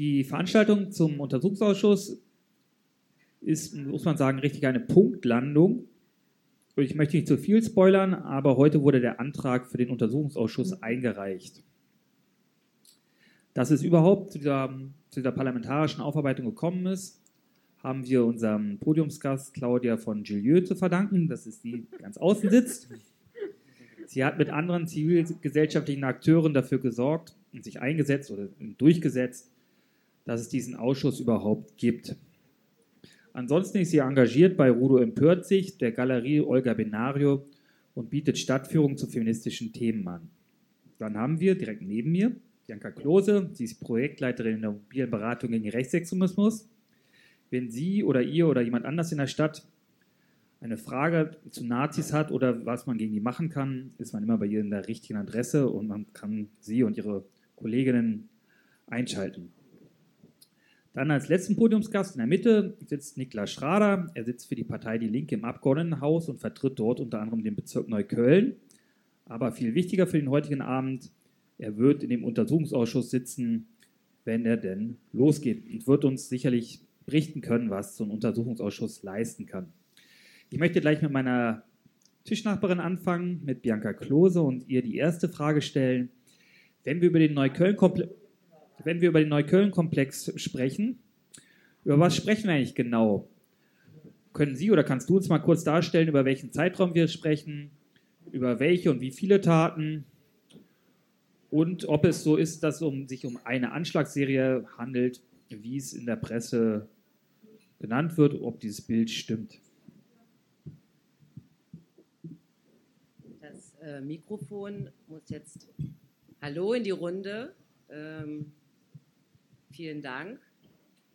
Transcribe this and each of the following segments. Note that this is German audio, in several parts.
Die Veranstaltung zum Untersuchungsausschuss ist, muss man sagen, richtig eine Punktlandung. Ich möchte nicht zu viel spoilern, aber heute wurde der Antrag für den Untersuchungsausschuss eingereicht. Dass es überhaupt zu dieser, zu dieser parlamentarischen Aufarbeitung gekommen ist, haben wir unserem Podiumsgast Claudia von Gillieu zu verdanken. Das ist die, die ganz außen sitzt. Sie hat mit anderen zivilgesellschaftlichen Akteuren dafür gesorgt und sich eingesetzt oder durchgesetzt, dass es diesen Ausschuss überhaupt gibt. Ansonsten ist sie engagiert bei Rudo empört sich, der Galerie Olga Benario und bietet Stadtführungen zu feministischen Themen an. Dann haben wir direkt neben mir Bianca Klose, sie ist Projektleiterin in der mobilen Beratung gegen Rechtsextremismus. Wenn Sie oder ihr oder jemand anders in der Stadt eine Frage zu Nazis hat oder was man gegen die machen kann, ist man immer bei ihr in der richtigen Adresse und man kann Sie und Ihre Kolleginnen einschalten. Dann als letzten Podiumsgast in der Mitte sitzt Niklas Schrader. Er sitzt für die Partei Die Linke im Abgeordnetenhaus und vertritt dort unter anderem den Bezirk Neukölln. Aber viel wichtiger für den heutigen Abend, er wird in dem Untersuchungsausschuss sitzen, wenn er denn losgeht und wird uns sicherlich berichten können, was so ein Untersuchungsausschuss leisten kann. Ich möchte gleich mit meiner Tischnachbarin anfangen, mit Bianca Klose und ihr die erste Frage stellen. Wenn wir über den Neukölln-Komplex wenn wir über den Neukölln-Komplex sprechen, über was sprechen wir eigentlich genau? Können Sie oder kannst du uns mal kurz darstellen, über welchen Zeitraum wir sprechen, über welche und wie viele Taten und ob es so ist, dass es sich um eine Anschlagsserie handelt, wie es in der Presse genannt wird, ob dieses Bild stimmt. Das äh, Mikrofon muss jetzt Hallo in die Runde. Ähm, vielen Dank.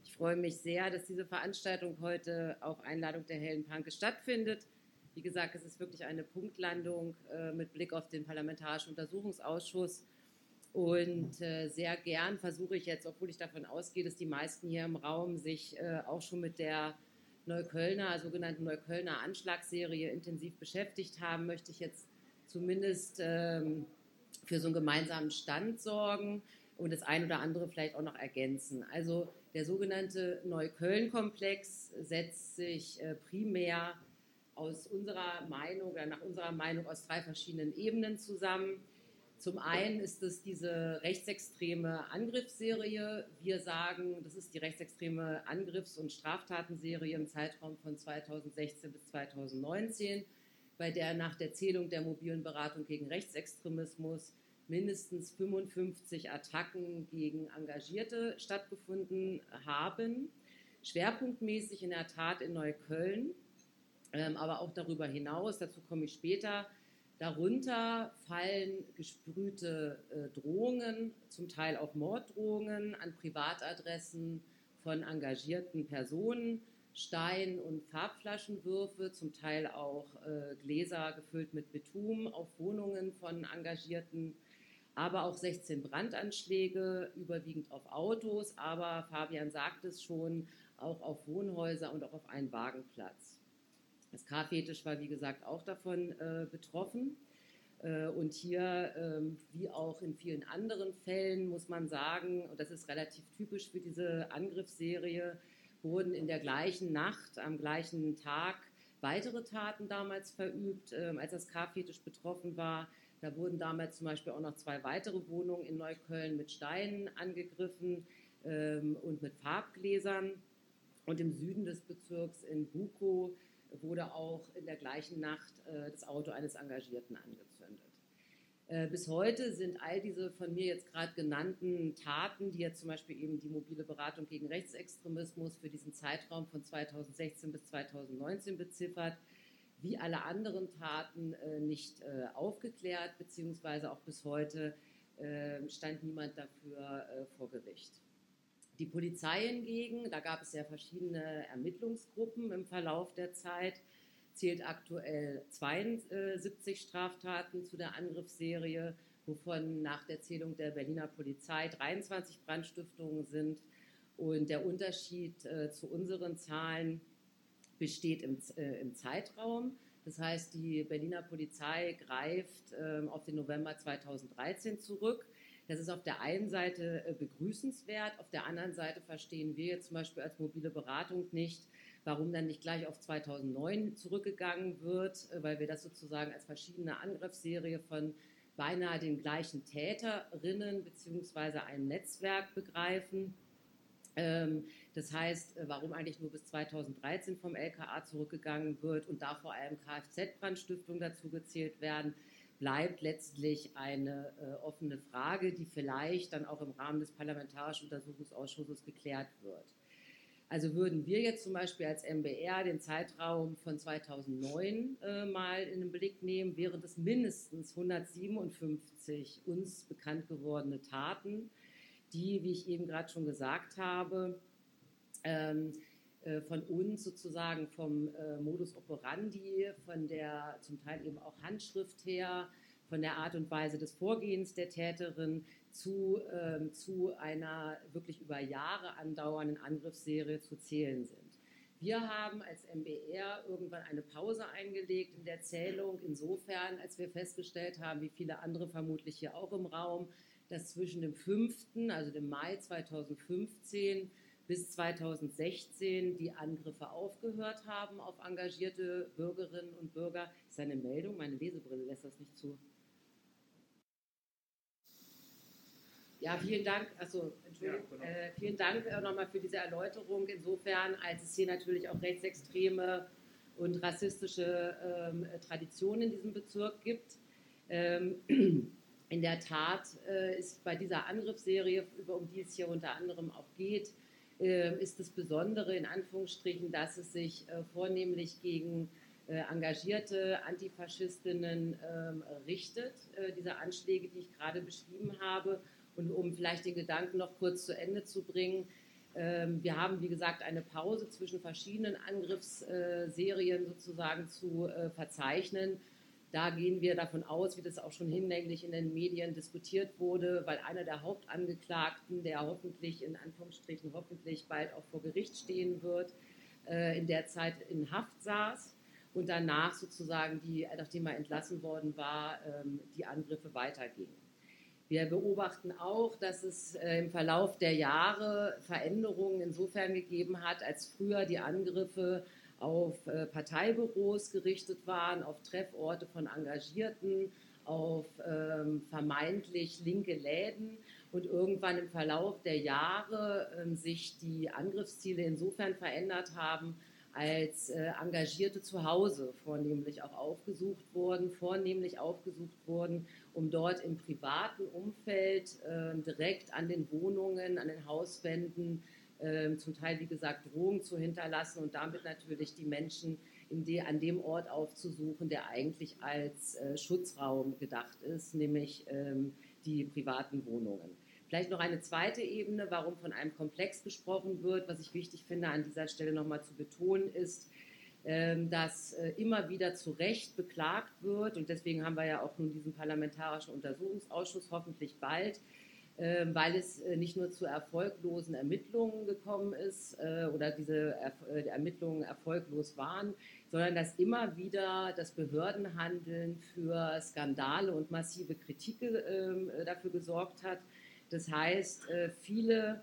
Ich freue mich sehr, dass diese Veranstaltung heute auf Einladung der Hellen Panke stattfindet. Wie gesagt, es ist wirklich eine Punktlandung äh, mit Blick auf den Parlamentarischen Untersuchungsausschuss. Und äh, sehr gern versuche ich jetzt, obwohl ich davon ausgehe, dass die meisten hier im Raum sich äh, auch schon mit der Neuköllner, sogenannten Neuköllner Anschlagsserie intensiv beschäftigt haben, möchte ich jetzt zumindest ähm, für so einen gemeinsamen Stand sorgen und das ein oder andere vielleicht auch noch ergänzen. Also der sogenannte Neukölln-Komplex setzt sich äh, primär aus unserer Meinung oder nach unserer Meinung aus drei verschiedenen Ebenen zusammen. Zum einen ist es diese rechtsextreme Angriffsserie. Wir sagen, das ist die rechtsextreme Angriffs- und Straftatenserie im Zeitraum von 2016 bis 2019, bei der nach der Zählung der mobilen Beratung gegen Rechtsextremismus mindestens 55 Attacken gegen Engagierte stattgefunden haben. Schwerpunktmäßig in der Tat in Neukölln, ähm, aber auch darüber hinaus, dazu komme ich später, Darunter fallen gesprühte äh, Drohungen, zum Teil auch Morddrohungen an Privatadressen von engagierten Personen, Stein- und Farbflaschenwürfe, zum Teil auch äh, Gläser gefüllt mit Betum auf Wohnungen von Engagierten, aber auch 16 Brandanschläge, überwiegend auf Autos, aber Fabian sagt es schon, auch auf Wohnhäuser und auch auf einen Wagenplatz. Das K-Fetisch war, wie gesagt, auch davon äh, betroffen. Äh, und hier, ähm, wie auch in vielen anderen Fällen, muss man sagen, und das ist relativ typisch für diese Angriffsserie, wurden in der gleichen Nacht, am gleichen Tag weitere Taten damals verübt, äh, als das K-Fetisch betroffen war. Da wurden damals zum Beispiel auch noch zwei weitere Wohnungen in Neukölln mit Steinen angegriffen ähm, und mit Farbgläsern. Und im Süden des Bezirks in Bukow wurde auch in der gleichen Nacht äh, das Auto eines Engagierten angezündet. Äh, bis heute sind all diese von mir jetzt gerade genannten Taten, die jetzt zum Beispiel eben die mobile Beratung gegen Rechtsextremismus für diesen Zeitraum von 2016 bis 2019 beziffert, wie alle anderen Taten äh, nicht äh, aufgeklärt, beziehungsweise auch bis heute äh, stand niemand dafür äh, vor Gericht. Die Polizei hingegen, da gab es ja verschiedene Ermittlungsgruppen im Verlauf der Zeit, zählt aktuell 72 Straftaten zu der Angriffsserie, wovon nach der Zählung der Berliner Polizei 23 Brandstiftungen sind. Und der Unterschied äh, zu unseren Zahlen besteht im, äh, im, Zeitraum. Das heißt, die Berliner Polizei greift äh, auf den November 2013 zurück Das ist auf der einen Seite äh, begrüßenswert, auf der anderen Seite verstehen wir jetzt zum Beispiel als mobile Beratung nicht, warum dann nicht gleich auf 2009 zurückgegangen wird, äh, weil wir das sozusagen als verschiedene Angriffsserie von beinahe den gleichen Täterinnen bzw. einem Netzwerk begreifen. Ähm, das heißt, äh, warum eigentlich nur bis 2013 vom LKA zurückgegangen wird und da vor allem Kfz-Brandstiftung dazu gezählt werden, bleibt letztlich eine äh, offene Frage, die vielleicht dann auch im Rahmen des Parlamentarischen Untersuchungsausschusses geklärt wird. Also würden wir jetzt zum Beispiel als MBR den Zeitraum von 2009 äh, mal in den Blick nehmen, wären es mindestens 157 uns bekannt gewordene Taten, die, wie ich eben gerade schon gesagt habe, ähm, äh, von uns sozusagen vom äh, Modus operandi, von der zum Teil eben auch Handschrift her, von der Art und Weise des Vorgehens der Täterin zu, äh, zu einer wirklich über Jahre andauernden Angriffsserie zu zählen sind. Wir haben als MBR irgendwann eine Pause eingelegt in der Zählung, insofern, als wir festgestellt haben, wie viele andere vermutlich hier auch im Raum, dass zwischen dem 5., also dem Mai 2015, bis 2016 die Angriffe aufgehört haben auf engagierte Bürgerinnen und Bürger. Das ist eine Meldung, meine Lesebrille lässt das nicht zu. Ja, vielen Dank. Also, Entschuldigung. Ja, genau. äh, vielen Dank äh, nochmal für diese Erläuterung. Insofern, als es hier natürlich auch rechtsextreme und rassistische ähm, Traditionen in diesem Bezirk gibt. Ähm, in der Tat äh, ist bei dieser Angriffsserie, über, um die es hier unter anderem auch geht, äh, ist das Besondere in Anführungsstrichen, dass es sich äh, vornehmlich gegen äh, engagierte Antifaschistinnen ähm, richtet, diese Anschläge, die ich gerade beschrieben habe. Und um vielleicht den Gedanken noch kurz zu Ende zu bringen, ähm, wir haben, wie gesagt, eine Pause zwischen verschiedenen Angriffsserien sozusagen zu verzeichnen. Da gehen wir davon aus, wie das auch schon hinlänglich in den Medien diskutiert wurde, weil einer der Hauptangeklagten, der hoffentlich in Anführungsstrichen hoffentlich bald auch vor Gericht stehen wird, äh, in der Zeit in Haft saß und danach sozusagen, die, nachdem er entlassen worden war, ähm, die Angriffe weitergingen. Wir beobachten auch, dass es äh, im Verlauf der Jahre Veränderungen insofern gegeben hat, als früher die Angriffe auf äh, Parteibüros gerichtet waren, auf Trefforte von Engagierten, auf ähm, vermeintlich linke Läden. Und irgendwann im Verlauf der Jahre ähm, sich die Angriffsziele insofern verändert haben, als äh, Engagierte zu Hause vornehmlich auch aufgesucht wurden, vornehmlich aufgesucht wurden, um dort im privaten Umfeld äh, direkt an den Wohnungen, an den Hauswänden zum Teil, wie gesagt, Drohungen zu hinterlassen und damit natürlich die Menschen de, an dem Ort aufzusuchen, der eigentlich als äh, Schutzraum gedacht ist, nämlich ähm, die privaten Wohnungen. Vielleicht noch eine zweite Ebene, warum von einem Komplex gesprochen wird, was ich wichtig finde, an dieser Stelle nochmal zu betonen, ist, ähm, dass äh, immer wieder zu Recht beklagt wird, und deswegen haben wir ja auch nun diesen Parlamentarischen Untersuchungsausschuss hoffentlich bald, ähm, weil es äh, nicht nur zu erfolglosen Ermittlungen gekommen ist äh, oder diese äh, Ermittlungen erfolglos waren, sondern dass immer wieder das Behördenhandeln für Skandale und massive Kritik ähm, dafür gesorgt hat. Das heißt, viele,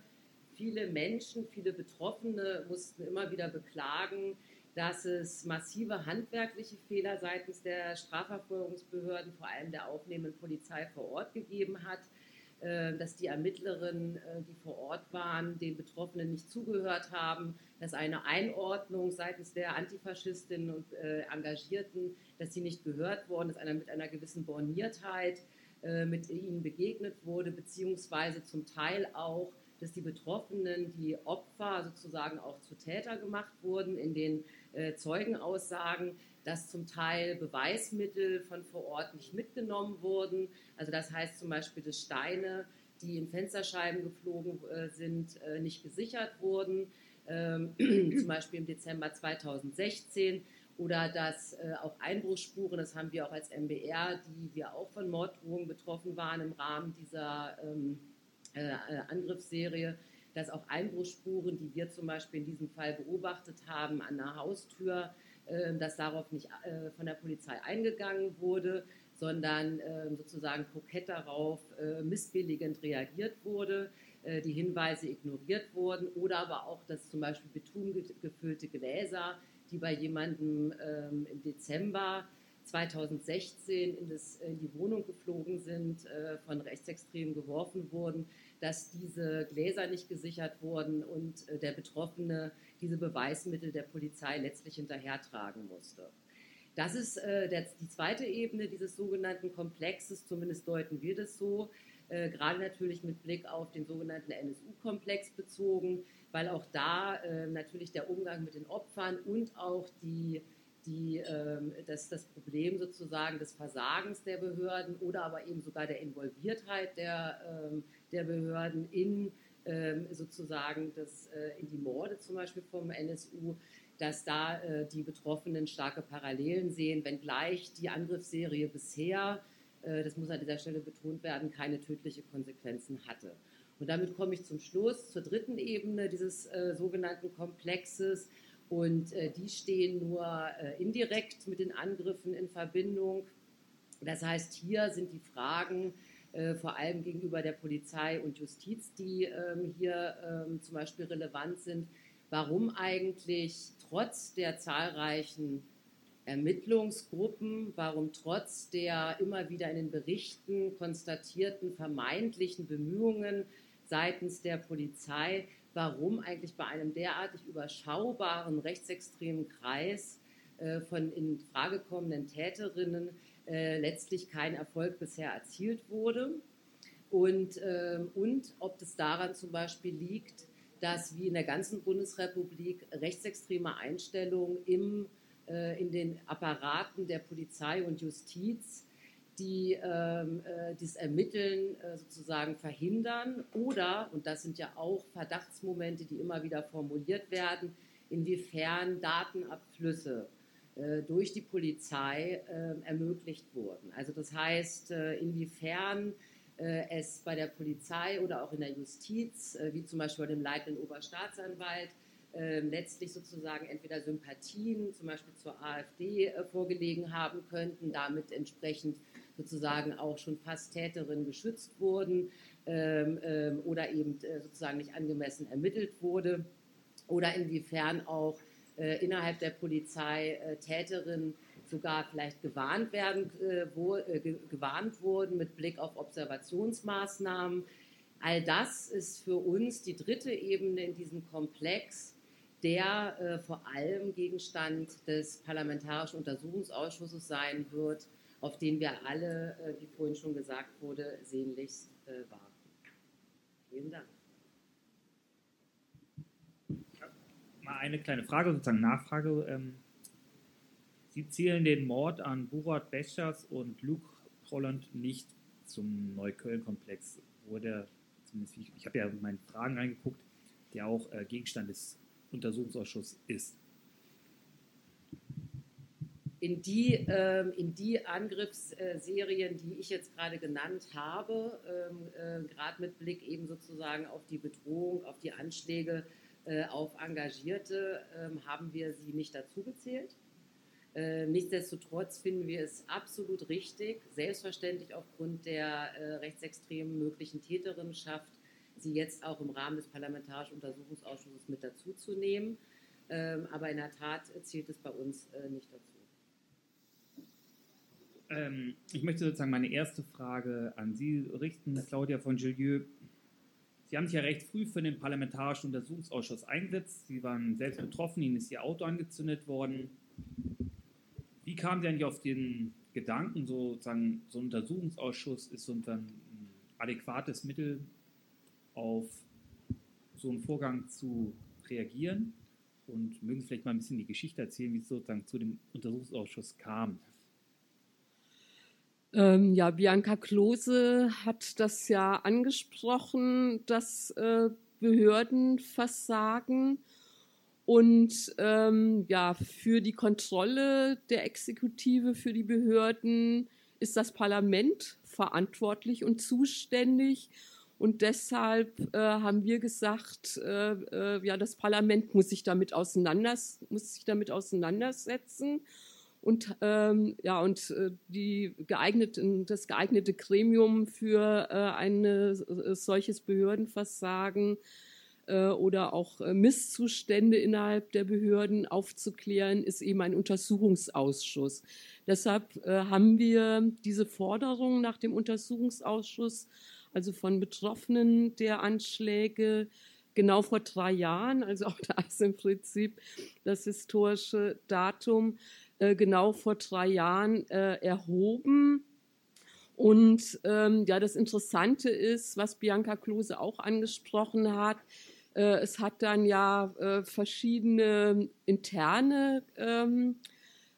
viele Menschen, viele Betroffene mussten immer wieder beklagen, dass es massive handwerkliche Fehler seitens der Strafverfolgungsbehörden, vor allem der aufnehmenden Polizei vor Ort gegeben hat dass die Ermittlerinnen, äh, die vor Ort waren, den Betroffenen nicht zugehört haben, dass eine Einordnung seitens der Antifaschistinnen und äh, Engagierten, dass sie nicht gehört worden ist, einer mit einer gewissen Borniertheit mit ihnen begegnet wurde, beziehungsweise zum Teil auch, dass die Betroffenen, die Opfer sozusagen auch zu Täter gemacht wurden in den Zeugenaussagen, dass zum Teil Beweismittel von vor Ort nicht mitgenommen wurden. Also das heißt zum Beispiel, dass Steine, die in Fensterscheiben geflogen äh, sind, äh, nicht gesichert wurden. Ähm, zum Beispiel im Dezember 2016 oder dass äh, auch Einbruchsspuren, das haben wir auch als MBR, die wir auch von Morddrohungen betroffen waren im Rahmen dieser ähm, äh, äh, Angriffsserie, dass auch Einbruchsspuren, die wir zum Beispiel in diesem Fall beobachtet haben, an der Haustür, dass darauf nicht äh, von der Polizei eingegangen wurde, sondern äh, sozusagen kokett darauf äh, missbilligend reagiert wurde, äh, die Hinweise ignoriert wurden oder aber auch, dass zum Beispiel betongefüllte Gläser, die bei jemandem ähm, im Dezember 2016 in, das, in, die Wohnung geflogen sind, äh, von Rechtsextremen geworfen wurden, dass diese Gläser nicht gesichert wurden und äh, der Betroffene diese Beweismittel der Polizei letztlich hinterhertragen musste. Das ist äh, der, die zweite Ebene dieses sogenannten Komplexes, zumindest deuten wir das so, äh, gerade natürlich mit Blick auf den sogenannten NSU-Komplex bezogen, weil auch da äh, natürlich der Umgang mit den Opfern und auch die die, ähm, das, das Problem sozusagen des Versagens der Behörden oder aber eben sogar der Involviertheit der, ähm, der Behörden in sozusagen das, äh, in die Morde zum Beispiel vom NSU, dass da äh, die Betroffenen starke Parallelen sehen, wenngleich die Angriffsserie bisher, äh, das muss an dieser Stelle betont werden, keine tödliche Konsequenzen hatte. Und damit komme ich zum Schluss, zur dritten Ebene dieses sogenannten Komplexes, und die stehen nur indirekt mit den Angriffen in Verbindung. Das heißt, hier sind die Fragen äh, vor allem gegenüber der Polizei und Justiz, die ähm, hier ähm, zum Beispiel relevant sind. Warum eigentlich trotz der zahlreichen Ermittlungsgruppen, warum trotz der immer wieder in den Berichten konstatierten vermeintlichen Bemühungen seitens der Polizei warum eigentlich bei einem derartig überschaubaren rechtsextremen Kreis äh, von in Frage kommenden Täterinnen äh, letztlich kein Erfolg bisher erzielt wurde. Und, äh, und ob das daran zum Beispiel liegt, dass wie in der ganzen Bundesrepublik rechtsextreme Einstellungen im, äh, in den Apparaten der Polizei und Justiz die ähm, äh, das Ermitteln äh, sozusagen verhindern oder, und das sind ja auch Verdachtsmomente, die immer wieder formuliert werden, inwiefern Datenabflüsse durch die Polizei äh, ermöglicht wurden. Also das heißt, äh, inwiefern äh, es bei der Polizei oder auch in der Justiz, wie zum Beispiel bei dem leitenden Oberstaatsanwalt, letztlich sozusagen entweder Sympathien, zum Beispiel zur AfD, vorgelegen haben könnten, damit entsprechend sozusagen auch schon fast Täterinnen geschützt wurden ähm, ähm, oder eben äh, sozusagen nicht angemessen ermittelt wurde oder inwiefern auch äh, innerhalb der Polizei äh, Täterinnen sogar vielleicht gewarnt werden, äh, wo, äh, gewarnt wurden mit Blick auf Observationsmaßnahmen. All das ist für uns die dritte Ebene in diesem Komplex, der äh, vor allem Gegenstand des Parlamentarischen Untersuchungsausschusses sein wird auf den wir alle, äh, wie vorhin schon gesagt wurde, sehnlichst warten. Vielen Dank. Eine kleine Frage, sozusagen Nachfrage. Ähm, Sie zählen den Mord an Burat Beschers und Luke Holland nicht zum Neukölln-Komplex, wo der, zumindest ich, ich habe ja meine Fragen reingeguckt, der auch äh, Gegenstand des Untersuchungsausschusses ist in die, ähm, in die Angriffsserien, die ich jetzt gerade genannt habe, ähm, äh, gerade mit Blick eben sozusagen auf die Bedrohung, auf die Anschläge äh, auf Engagierte, äh, haben wir sie nicht dazu gezählt. Äh, nichtsdestotrotz finden wir es absolut richtig, selbstverständlich aufgrund der äh, rechtsextremen möglichen Täterinnenschaft, sie jetzt auch im Rahmen des Parlamentarischen Untersuchungsausschusses mit dazuzunehmen. Ähm, aber in der Tat zählt es bei uns äh, nicht dazu. Ähm, ich möchte sozusagen meine erste Frage an Sie richten, Claudia von Gillieu. Sie haben sich ja recht früh für den Parlamentarischen Untersuchungsausschuss eingesetzt. Sie waren selbst betroffen, Ihnen ist Ihr Auto angezündet worden. Wie kamen Sie eigentlich auf den Gedanken, sozusagen, so ein Untersuchungsausschuss ist sozusagen ein adäquates Mittel, auf so einen Vorgang zu reagieren? Und mögen Sie vielleicht mal ein bisschen die Geschichte erzählen, wie es sozusagen zu dem Untersuchungsausschuss kam? Ähm, ja, Bianca Klose hat das ja angesprochen, das äh, Behördenversagen. Und ähm, ja, für die Kontrolle der Exekutive, für die Behörden ist das Parlament verantwortlich und zuständig. Und deshalb äh, haben wir gesagt, äh, äh ja, das Parlament muss sich damit, auseinanders muss sich damit auseinandersetzen. Und ähm, ja und äh, die geeigneten, das geeignete Gremium für äh, ein äh, solches Behördenversagen äh, oder auch äh, Misszustände innerhalb der Behörden aufzuklären, ist eben ein Untersuchungsausschuss. Deshalb äh, haben wir diese Forderung nach dem Untersuchungsausschuss, also von Betroffenen der Anschläge, genau vor drei Jahren, also auch da ist im Prinzip das historische Datum, äh, genau vor drei Jahren äh, erhoben. Und ähm, ja, das Interessante ist, was Bianca Klose auch angesprochen hat, äh, es hat dann ja äh, verschiedene interne ähm,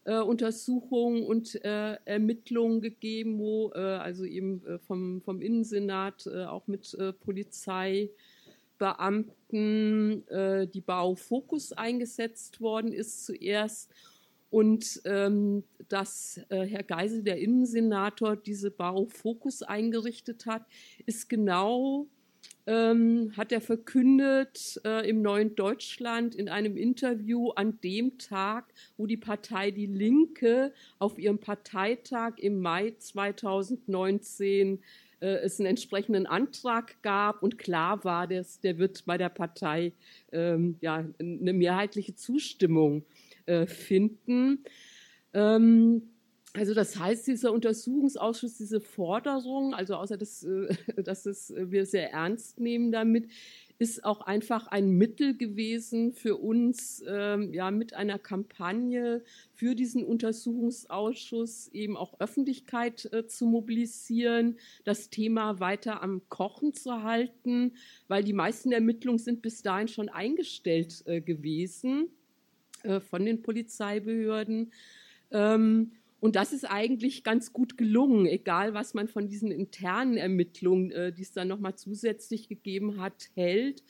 äh, Untersuchungen und äh, Ermittlungen gegeben, wo also eben vom, vom Innensenat auch mit Polizeibeamten die Baufokus eingesetzt worden ist zuerst und ähm, dass äh, Herr Geisel, der Innensenator, diese Baufokus eingerichtet hat, ist genau, ähm, hat er verkündet äh, im Neuen Deutschland in einem Interview an dem Tag, wo die Partei Die Linke auf ihrem Parteitag im Mai 2019 äh, es einen entsprechenden Antrag gab und klar war, dass der wird bei der Partei ähm, ja, eine mehrheitliche Zustimmung äh, finden. Ähm, also das heißt, dieser Untersuchungsausschuss, diese Forderung, also außer dass, äh, dass es, wir sehr ernst nehmen damit, ist auch einfach ein Mittel gewesen für uns, ähm, ja, mit einer Kampagne für diesen Untersuchungsausschuss eben auch Öffentlichkeit äh, zu mobilisieren, das Thema weiter am Kochen zu halten, weil die meisten Ermittlungen sind bis dahin schon eingestellt äh, gewesen. Äh, von den Polizeibehörden. Ähm, und das ist eigentlich ganz gut gelungen, egal was man von diesen internen Ermittlungen, äh, die es dann nochmal zusätzlich gegeben hat, hält.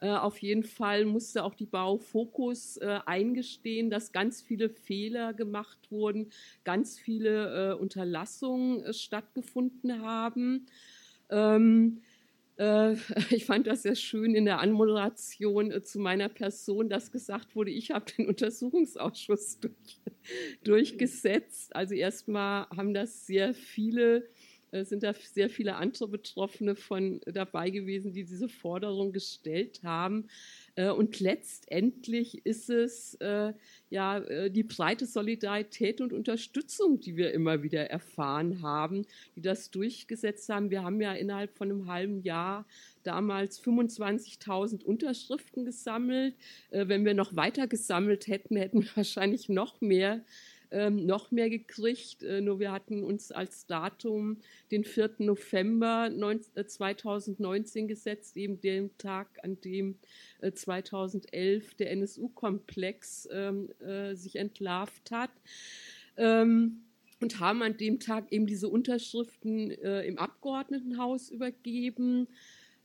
Äh, auf jeden Fall musste auch die Baufokus eingestehen, dass ganz viele Fehler gemacht wurden, ganz viele Unterlassungen stattgefunden haben. Ähm, äh, ich fand das sehr schön in der Anmoderation äh, zu meiner Person, dass gesagt wurde, ich habe den Untersuchungsausschuss durch, durchgesetzt. Also erstmal haben das sehr viele äh, sind da sehr viele andere Betroffene von dabei gewesen, die diese Forderung gestellt haben. Äh, und letztendlich ist es äh, ja äh, die breite Solidarität und Unterstützung, die wir immer wieder erfahren haben, die das durchgesetzt haben. Wir haben ja innerhalb von einem halben Jahr damals 25.000 Unterschriften gesammelt. Wenn wir noch weiter gesammelt hätten, hätten wir wahrscheinlich noch mehr ähm, noch mehr gekriegt. Äh, nur wir hatten uns als Datum den 4. November 19, äh, 2019 gesetzt, eben den Tag, an dem äh, 2011 der NSU-Komplex ähm, äh, sich entlarvt hat. Ähm, und haben an dem Tag eben diese Unterschriften äh, im Abgeordnetenhaus übergeben.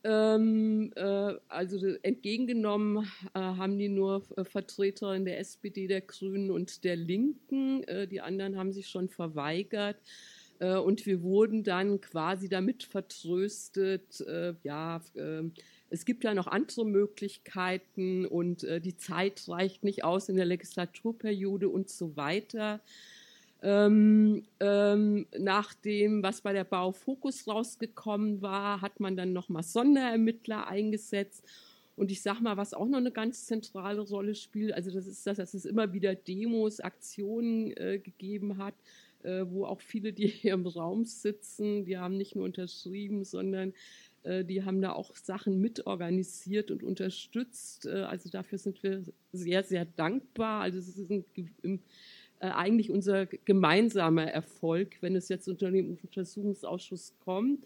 Ähm, äh, also entgegengenommen äh, haben die nur äh, Vertreter in der SPD, der Grünen und der Linken. Äh, die anderen haben sich schon verweigert. Äh, und wir wurden dann quasi damit vertröstet, äh, ja, es gibt ja noch andere Möglichkeiten und die Zeit reicht nicht aus in der Legislaturperiode und so weiter. Ähm, ähm, nach dem, was bei der Baufokus rausgekommen war, hat man dann nochmal Sonderermittler eingesetzt. Und ich sage mal, was auch noch eine ganz zentrale Rolle spielt, also das ist das, dass es immer wieder Demos, Aktionen äh, gegeben hat, äh, wo auch viele, die hier im Raum sitzen, die haben nicht nur unterschrieben, sondern äh, die haben da auch Sachen mitorganisiert und unterstützt. Äh, also dafür sind wir sehr, sehr dankbar. Also es ist ein, im, äh, eigentlich unser gemeinsamer Erfolg, wenn es jetzt unter dem Untersuchungsausschuss kommt.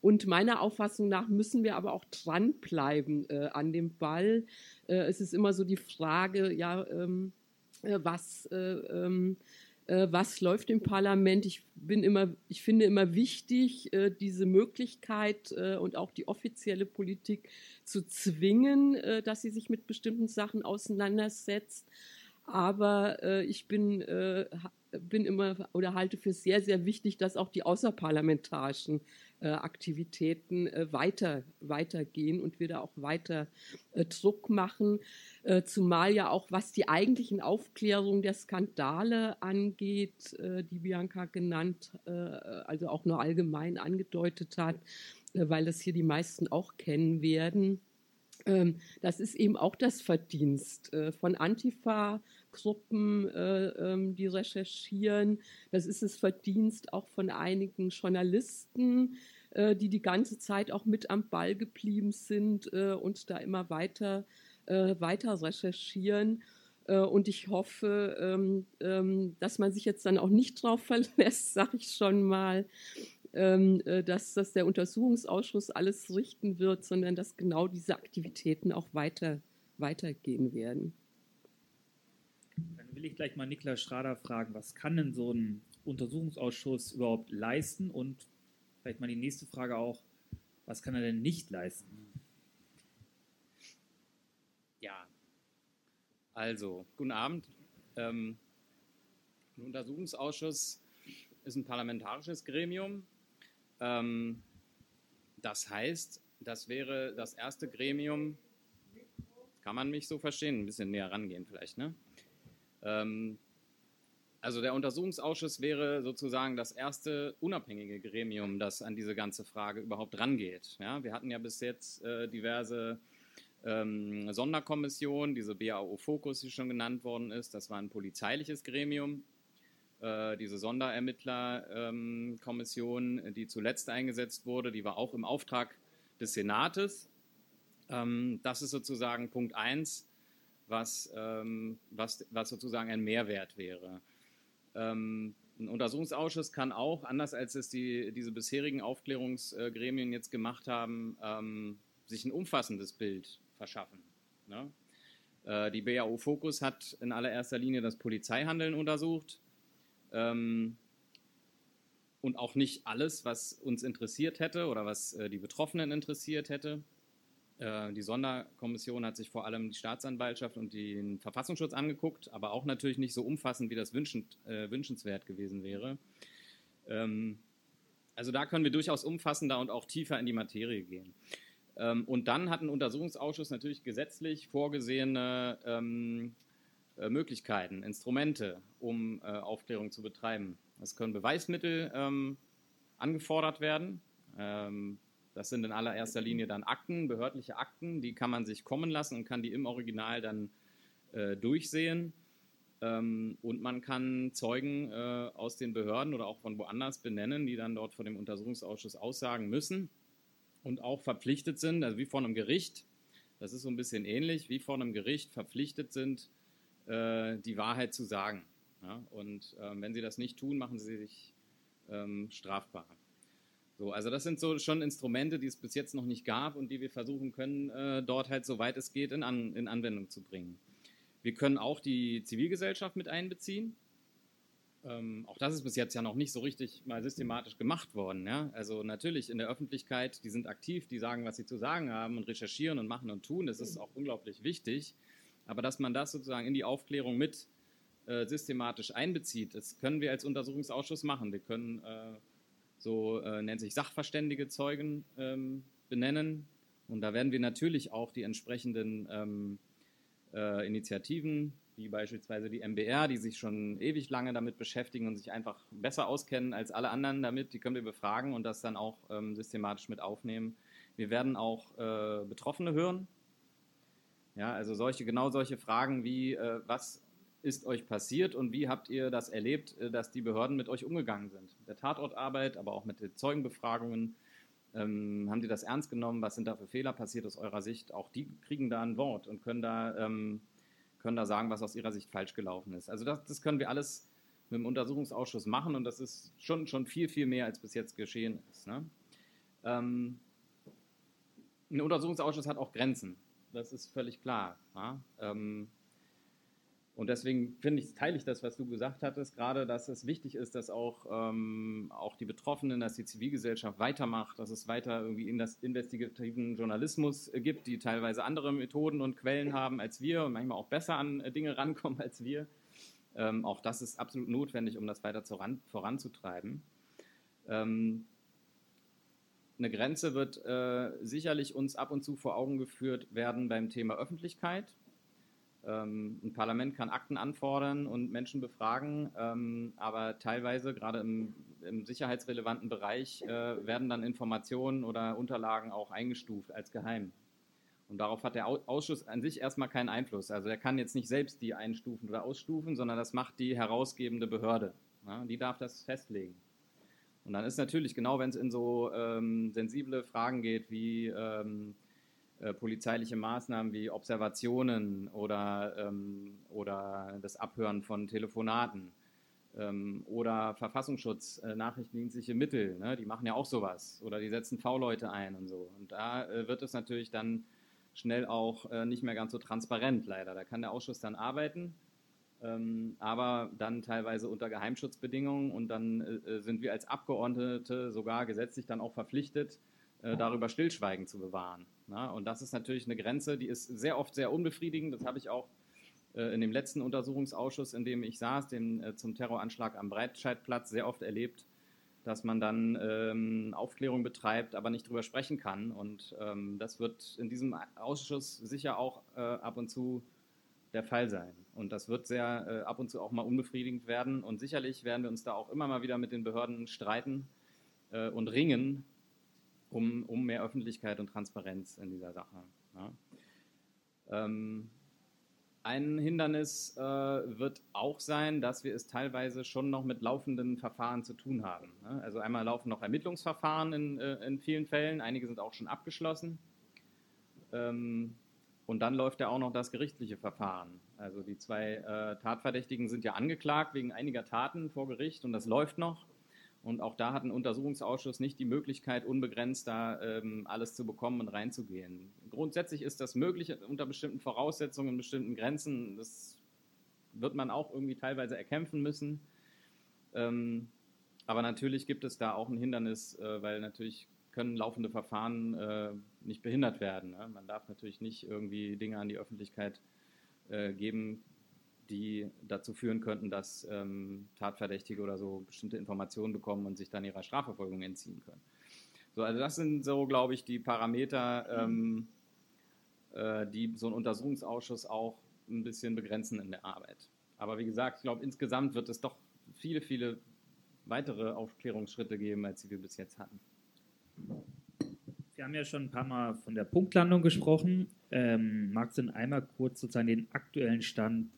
Und meiner Auffassung nach müssen wir aber auch dranbleiben äh, an dem Ball. Äh, es ist immer so die Frage, ja, ähm, äh, was, äh, ähm, äh, was läuft im Parlament? Ich bin immer, ich finde immer wichtig, diese Möglichkeit und auch die offizielle Politik zu zwingen, dass sie sich mit bestimmten Sachen auseinandersetzt. Aber äh, ich bin, äh, bin immer oder halte für sehr, sehr wichtig, dass auch die außerparlamentarischen äh, Aktivitäten äh, weiter, weitergehen und wir da auch weiter äh, Druck machen, äh, zumal ja auch was die eigentlichen Aufklärung der Skandale angeht, die Bianca genannt, also auch nur allgemein angedeutet hat, weil das hier die meisten auch kennen werden. Ähm, das ist eben auch das Verdienst von Antifa, Gruppen, äh, ähm, die recherchieren. Das ist das Verdienst auch von einigen Journalisten, äh, die die ganze Zeit auch mit am Ball geblieben sind äh, und da immer weiter, äh, weiter recherchieren. Äh, und ich hoffe, ähm, ähm, dass man sich jetzt dann auch nicht drauf verlässt, sage ich schon mal, äh, dass, dass der Untersuchungsausschuss alles richten wird, sondern dass genau diese Aktivitäten auch weiter, weitergehen werden. Will ich gleich mal Niklas Schrader fragen, was kann denn so ein Untersuchungsausschuss überhaupt leisten? Und vielleicht mal die nächste Frage auch, was kann er denn nicht leisten? Ja, also, guten Abend. Ähm, ein Untersuchungsausschuss ist ein parlamentarisches Gremium. Ähm, das heißt, das wäre das erste Gremium, kann man mich so verstehen, ein bisschen näher rangehen vielleicht, ne? Ähm, also der Untersuchungsausschuss wäre sozusagen das erste unabhängige Gremium, das an diese ganze Frage überhaupt rangeht. Ja, wir hatten ja bis jetzt äh, diverse ähm, Sonderkommissionen, diese BAO Fokus, die schon genannt worden ist. Das war ein polizeiliches Gremium. Äh, diese Sonderermittlerkommission, ähm, die zuletzt eingesetzt wurde, die war auch im Auftrag des Senates. Ähm, das ist sozusagen Punkt 1 was, ähm, was, was sozusagen ein Mehrwert wäre. Ähm, ein Untersuchungsausschuss kann auch, anders als es die, diese bisherigen Aufklärungsgremien jetzt gemacht haben, ähm, sich ein umfassendes Bild verschaffen. Ne? Äh, die BAO Fokus hat in allererster Linie das Polizeihandeln untersucht ähm, und auch nicht alles, was uns interessiert hätte oder was äh, die Betroffenen interessiert hätte. Äh, die Sonderkommission hat sich vor allem die Staatsanwaltschaft und den Verfassungsschutz angeguckt, aber auch natürlich nicht so umfassend, wie das wünschend, äh, wünschenswert gewesen wäre. Ähm, also da können wir durchaus umfassender und auch tiefer in die Materie gehen. Ähm, und dann hat ein Untersuchungsausschuss natürlich gesetzlich vorgesehene ähm, äh, Möglichkeiten, Instrumente, um äh, Aufklärung zu betreiben. Es können Beweismittel ähm, angefordert werden. Das sind in allererster Linie dann Akten, behördliche Akten, die kann man sich kommen lassen und kann die im Original dann äh, durchsehen. Ähm, und man kann Zeugen äh, aus den Behörden oder auch von woanders benennen, die dann dort vor dem Untersuchungsausschuss aussagen müssen und auch verpflichtet sind, also wie vor einem Gericht, das ist so ein bisschen ähnlich, wie vor einem Gericht verpflichtet sind, äh, die Wahrheit zu sagen. Ja? Und ähm, wenn sie das nicht tun, machen sie sich ähm, strafbar. So, also das sind so schon Instrumente, die es bis jetzt noch nicht gab und die wir versuchen können, äh, dort halt soweit es geht in, an, in Anwendung zu bringen. Wir können auch die Zivilgesellschaft mit einbeziehen. Ähm, auch das ist bis jetzt ja noch nicht so richtig mal systematisch gemacht worden. Ja? Also natürlich in der Öffentlichkeit, die sind aktiv, die sagen, was sie zu sagen haben und recherchieren und machen und tun. Das ist auch unglaublich wichtig. Aber dass man das sozusagen in die Aufklärung mit äh, systematisch einbezieht, das können wir als Untersuchungsausschuss machen. Wir können äh, so äh, nennt sich sachverständige Zeugen ähm, benennen. Und da werden wir natürlich auch die entsprechenden ähm, äh, Initiativen, wie beispielsweise die MBR, die sich schon ewig lange damit beschäftigen und sich einfach besser auskennen als alle anderen damit, die können wir befragen und das dann auch ähm, systematisch mit aufnehmen. Wir werden auch äh, Betroffene hören. Ja, also solche, genau solche Fragen wie, äh, was ist euch passiert und wie habt ihr das erlebt, äh, dass die Behörden mit euch umgegangen sind? Der Tatortarbeit, aber auch mit den Zeugenbefragungen. Ähm, haben die das ernst genommen? Was sind da für Fehler passiert aus eurer Sicht? Auch die kriegen da ein Wort und können da, ähm, können da sagen, was aus ihrer Sicht falsch gelaufen ist. Also das, das können wir alles mit dem Untersuchungsausschuss machen und das ist schon, schon viel, viel mehr, als bis jetzt geschehen ist. Ne? Ähm, ein Untersuchungsausschuss hat auch Grenzen. Das ist völlig klar. Ja? Ähm, und deswegen finde ich, teile ich das, was du gesagt hattest, gerade, dass es wichtig ist, dass auch, ähm, auch die Betroffenen, dass die Zivilgesellschaft weitermacht, dass es weiter irgendwie in das investigativen Journalismus gibt, die teilweise andere Methoden und Quellen haben als wir und manchmal auch besser an äh, Dinge rankommen als wir. Ähm, auch das ist absolut notwendig, um das weiter voran, voranzutreiben. Ähm, eine Grenze wird äh, sicherlich uns ab und zu vor Augen geführt werden beim Thema Öffentlichkeit. Ähm, ein Parlament kann Akten anfordern und Menschen befragen, ähm, aber teilweise, gerade im, im sicherheitsrelevanten Bereich, äh, werden dann Informationen oder Unterlagen auch eingestuft als geheim. Und darauf hat der Ausschuss an sich erstmal keinen Einfluss. Also er kann jetzt nicht selbst die einstufen oder ausstufen, sondern das macht die herausgebende Behörde. Die darf das festlegen. Und dann ist natürlich, genau wenn es in so ähm, sensible Fragen geht wie ähm, äh, polizeiliche Maßnahmen wie Observationen oder, ähm, oder das Abhören von Telefonaten ähm, oder Verfassungsschutz, äh, nachrichtendienstliche Mittel, ne, die machen ja auch sowas oder die setzen V-Leute ein und so. Und da äh, wird es natürlich dann schnell auch äh, nicht mehr ganz so transparent, leider. Da kann der Ausschuss dann arbeiten, ähm, aber dann teilweise unter Geheimschutzbedingungen und dann äh, sind wir als Abgeordnete sogar gesetzlich dann auch verpflichtet, darüber Stillschweigen zu bewahren. Na? Und das ist natürlich eine Grenze, die ist sehr oft sehr unbefriedigend. Das habe ich auch äh, in dem letzten Untersuchungsausschuss, in dem ich saß, dem, äh, zum Terroranschlag am Breitscheidplatz, sehr oft erlebt, dass man dann ähm, Aufklärung betreibt, aber nicht drüber sprechen kann. Und ähm, das wird in diesem Ausschuss sicher auch äh, ab und zu der Fall sein. Und das wird sehr äh, ab und zu auch mal unbefriedigend werden. Und sicherlich werden wir uns da auch immer mal wieder mit den Behörden streiten äh, und ringen, um, um mehr Öffentlichkeit und Transparenz in dieser Sache. Ja. Ähm, ein Hindernis äh, wird auch sein, dass wir es teilweise schon noch mit laufenden Verfahren zu tun haben. Ne? Also einmal laufen noch Ermittlungsverfahren in, äh, in, vielen Fällen, einige sind auch schon abgeschlossen. Ähm, und dann läuft ja auch noch das gerichtliche Verfahren. Also die zwei äh, Tatverdächtigen sind ja angeklagt wegen einiger Taten vor Gericht und das läuft noch. Und auch da hat ein Untersuchungsausschuss nicht die Möglichkeit, unbegrenzt da ähm, alles zu bekommen und reinzugehen. Grundsätzlich ist das möglich unter bestimmten Voraussetzungen, bestimmten Grenzen. Das wird man auch irgendwie teilweise erkämpfen müssen. Ähm, aber natürlich gibt es da auch ein Hindernis, äh, weil natürlich können laufende Verfahren äh, nicht behindert werden. Ne? Man darf natürlich nicht irgendwie Dinge an die Öffentlichkeit äh, geben, die dazu führen könnten, dass ähm, Tatverdächtige oder so bestimmte Informationen bekommen und sich dann ihrer Strafverfolgung entziehen können. So, also das sind so, glaube ich, die Parameter, ähm, äh, die so ein Untersuchungsausschuss auch ein bisschen begrenzen in der Arbeit. Aber wie gesagt, ich glaube, insgesamt wird es doch viele, viele weitere Aufklärungsschritte geben, als wir bis jetzt hatten. Wir haben ja schon ein paar Mal von der Punktlandung gesprochen. Ähm, magst du denn einmal kurz sozusagen den aktuellen Stand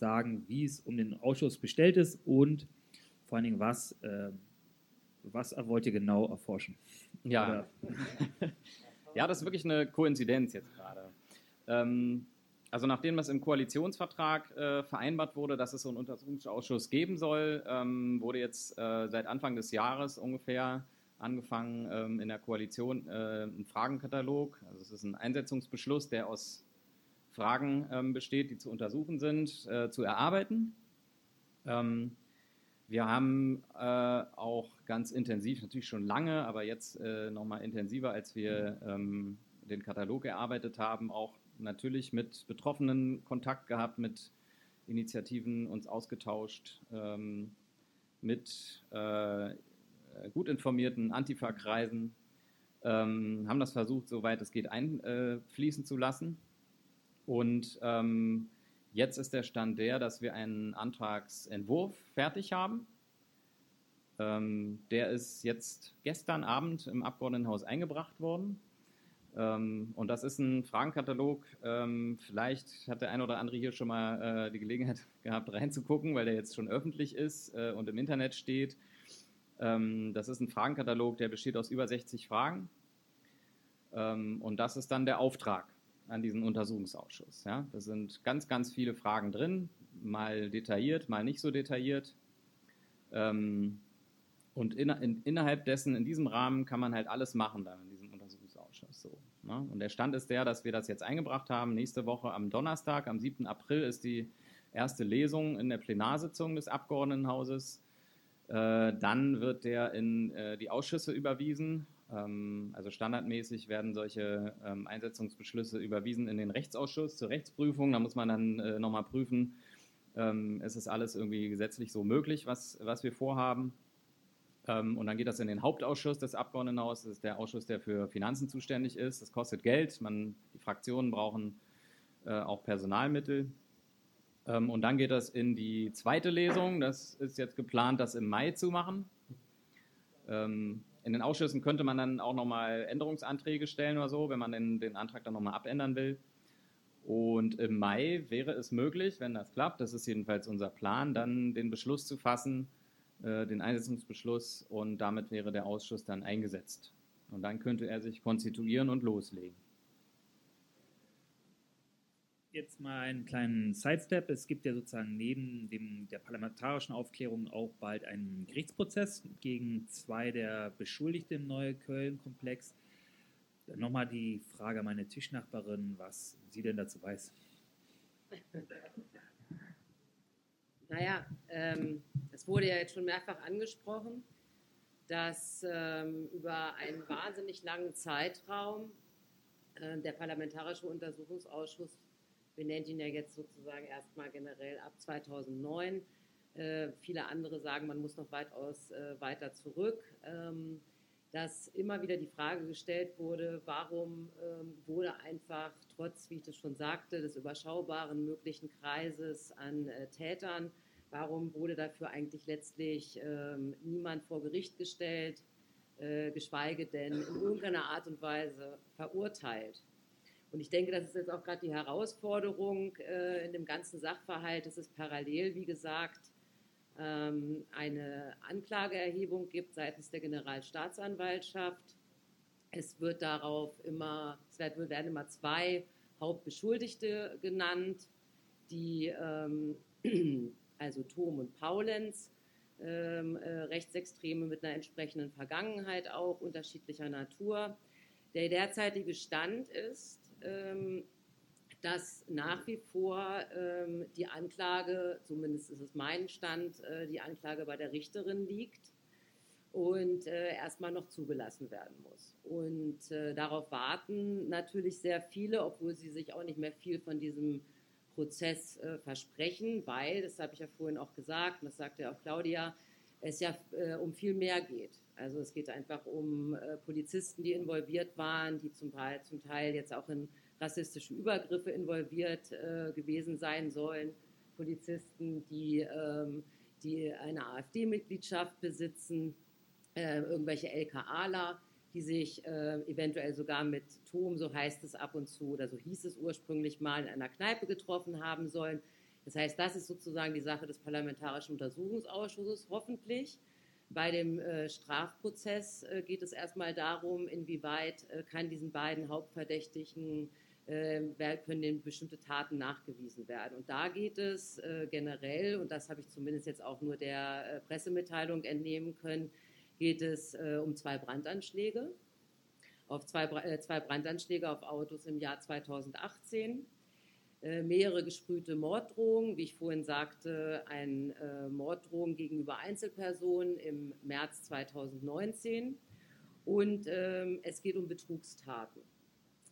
sagen, wie es um den Ausschuss bestellt ist und vor allen Dingen, was, äh, was wollt ihr genau erforschen? Ja. ja, das ist wirklich eine Koinzidenz jetzt gerade. Ähm, also nachdem das im Koalitionsvertrag äh, vereinbart wurde, dass es so einen Untersuchungsausschuss geben soll, ähm, wurde jetzt äh, seit Anfang des Jahres ungefähr angefangen ähm, in der Koalition äh, ein Fragenkatalog. Also es ist ein Einsetzungsbeschluss, der aus Fragen ähm, besteht, die zu untersuchen sind, äh, zu erarbeiten. Ähm, wir haben äh, auch ganz intensiv, natürlich schon lange, aber jetzt äh, nochmal intensiver, als wir ähm, den Katalog erarbeitet haben, auch natürlich mit Betroffenen Kontakt gehabt, mit Initiativen uns ausgetauscht, ähm, mit äh, gut informierten Antifa-Kreisen, ähm, haben das versucht, soweit es geht, einfließen zu lassen. Und ähm, jetzt ist der Stand der, dass wir einen Antragsentwurf fertig haben. Ähm, der ist jetzt gestern Abend im Abgeordnetenhaus eingebracht worden. Ähm, und das ist ein Fragenkatalog. Ähm, vielleicht hat der ein oder andere hier schon mal äh, die Gelegenheit gehabt, reinzugucken, weil der jetzt schon öffentlich ist äh, und im Internet steht. Ähm, das ist ein Fragenkatalog, der besteht aus über 60 Fragen. Ähm, und das ist dann der Auftrag an diesen Untersuchungsausschuss. Ja? Da sind ganz, ganz viele Fragen drin, mal detailliert, mal nicht so detailliert. Ähm, und in, in, innerhalb dessen, in diesem Rahmen, kann man halt alles machen dann in diesem Untersuchungsausschuss. So, ne? Und der Stand ist der, dass wir das jetzt eingebracht haben. Nächste Woche am Donnerstag, am 7. April, ist die erste Lesung in der Plenarsitzung des Abgeordnetenhauses. Äh, dann wird der in äh, die Ausschüsse überwiesen also standardmäßig werden solche ähm, Einsetzungsbeschlüsse überwiesen in den Rechtsausschuss zur Rechtsprüfung. Da muss man dann äh, nochmal prüfen, ähm, ist es alles irgendwie gesetzlich so möglich, was, was wir vorhaben. Ähm, und dann geht das in den Hauptausschuss des Abgeordnetenhauses. Das ist der Ausschuss, der für Finanzen zuständig ist. Das kostet Geld. Man, die Fraktionen brauchen äh, auch Personalmittel. Ähm, und dann geht das in die zweite Lesung. Das ist jetzt geplant, das im Mai zu machen. Ähm, in den Ausschüssen könnte man dann auch nochmal Änderungsanträge stellen oder so, wenn man den, den Antrag dann nochmal abändern will. Und im Mai wäre es möglich, wenn das klappt, das ist jedenfalls unser Plan, dann den Beschluss zu fassen, äh, den Einsetzungsbeschluss und damit wäre der Ausschuss dann eingesetzt. Und dann könnte er sich konstituieren und loslegen. Jetzt mal einen kleinen Sidestep. Es gibt ja sozusagen neben dem, der parlamentarischen Aufklärung auch bald einen Gerichtsprozess gegen zwei der Beschuldigten im Neukölln-Komplex. Nochmal die Frage an meine Tischnachbarin, was sie denn dazu weiß. Naja, ähm, es wurde ja jetzt schon mehrfach angesprochen, dass ähm, über einen wahnsinnig langen Zeitraum äh, der Parlamentarische Untersuchungsausschuss, wir nennen ihn ja jetzt sozusagen erstmal generell ab 2009, äh, viele andere sagen, man muss noch weitaus äh, weiter zurück. Ähm, dass immer wieder die Frage gestellt wurde, warum ähm, wurde einfach trotz, wie ich das schon sagte, des überschaubaren möglichen Kreises an äh, Tätern, warum wurde dafür eigentlich letztlich ähm, niemand vor Gericht gestellt, äh, geschweige denn in irgendeiner Art und Weise verurteilt. Und ich denke, das ist jetzt auch gerade die Herausforderung äh, in dem ganzen Sachverhalt. Es ist parallel, wie gesagt, ähm, eine Anklageerhebung gibt seitens der Generalstaatsanwaltschaft. Es wird darauf immer, es werden immer zwei Hauptbeschuldigte genannt, die ähm, also Thom und Paulenz, ähm, äh, Rechtsextreme mit einer entsprechenden Vergangenheit auch unterschiedlicher Natur. Der derzeitige Stand ist, ähm, dass nach wie vor ähm, die Anklage, zumindest ist es mein Stand, äh, die Anklage bei der Richterin liegt und äh, erstmal noch zugelassen werden muss. Und äh, darauf warten natürlich sehr viele, obwohl sie sich auch nicht mehr viel von diesem Prozess äh, versprechen, weil, das habe ich ja vorhin auch gesagt, und das sagte ja auch Claudia, es ja äh, um viel mehr geht. Also es geht einfach um äh, Polizisten, die involviert waren, die zum Teil, zum Teil jetzt auch in rassistische Übergriffe involviert äh, gewesen sein sollen. Polizisten, die, ähm, die eine AfD-Mitgliedschaft besitzen, äh, irgendwelche LKAler, die sich eventuell sogar mit Tom, so heißt es ab und zu, oder so hieß es ursprünglich mal, in einer Kneipe getroffen haben sollen. Das heißt, das ist sozusagen die Sache des Parlamentarischen Untersuchungsausschusses, hoffentlich. Bei dem äh, Strafprozess äh, geht es erstmal darum, inwieweit äh, kann diesen beiden Hauptverdächtigen äh, können denen bestimmte Taten nachgewiesen werden. Und da geht es äh, generell, und das habe ich zumindest jetzt auch nur der äh, Pressemitteilung entnehmen können, geht es um zwei Brandanschläge, auf zwei, zwei Brandanschläge auf Autos im Jahr 2018 äh, mehrere gesprühte Morddrohungen, wie ich vorhin sagte, ein äh, Morddrohung gegenüber Einzelpersonen im März 2019 und ähm, es geht um Betrugstaten.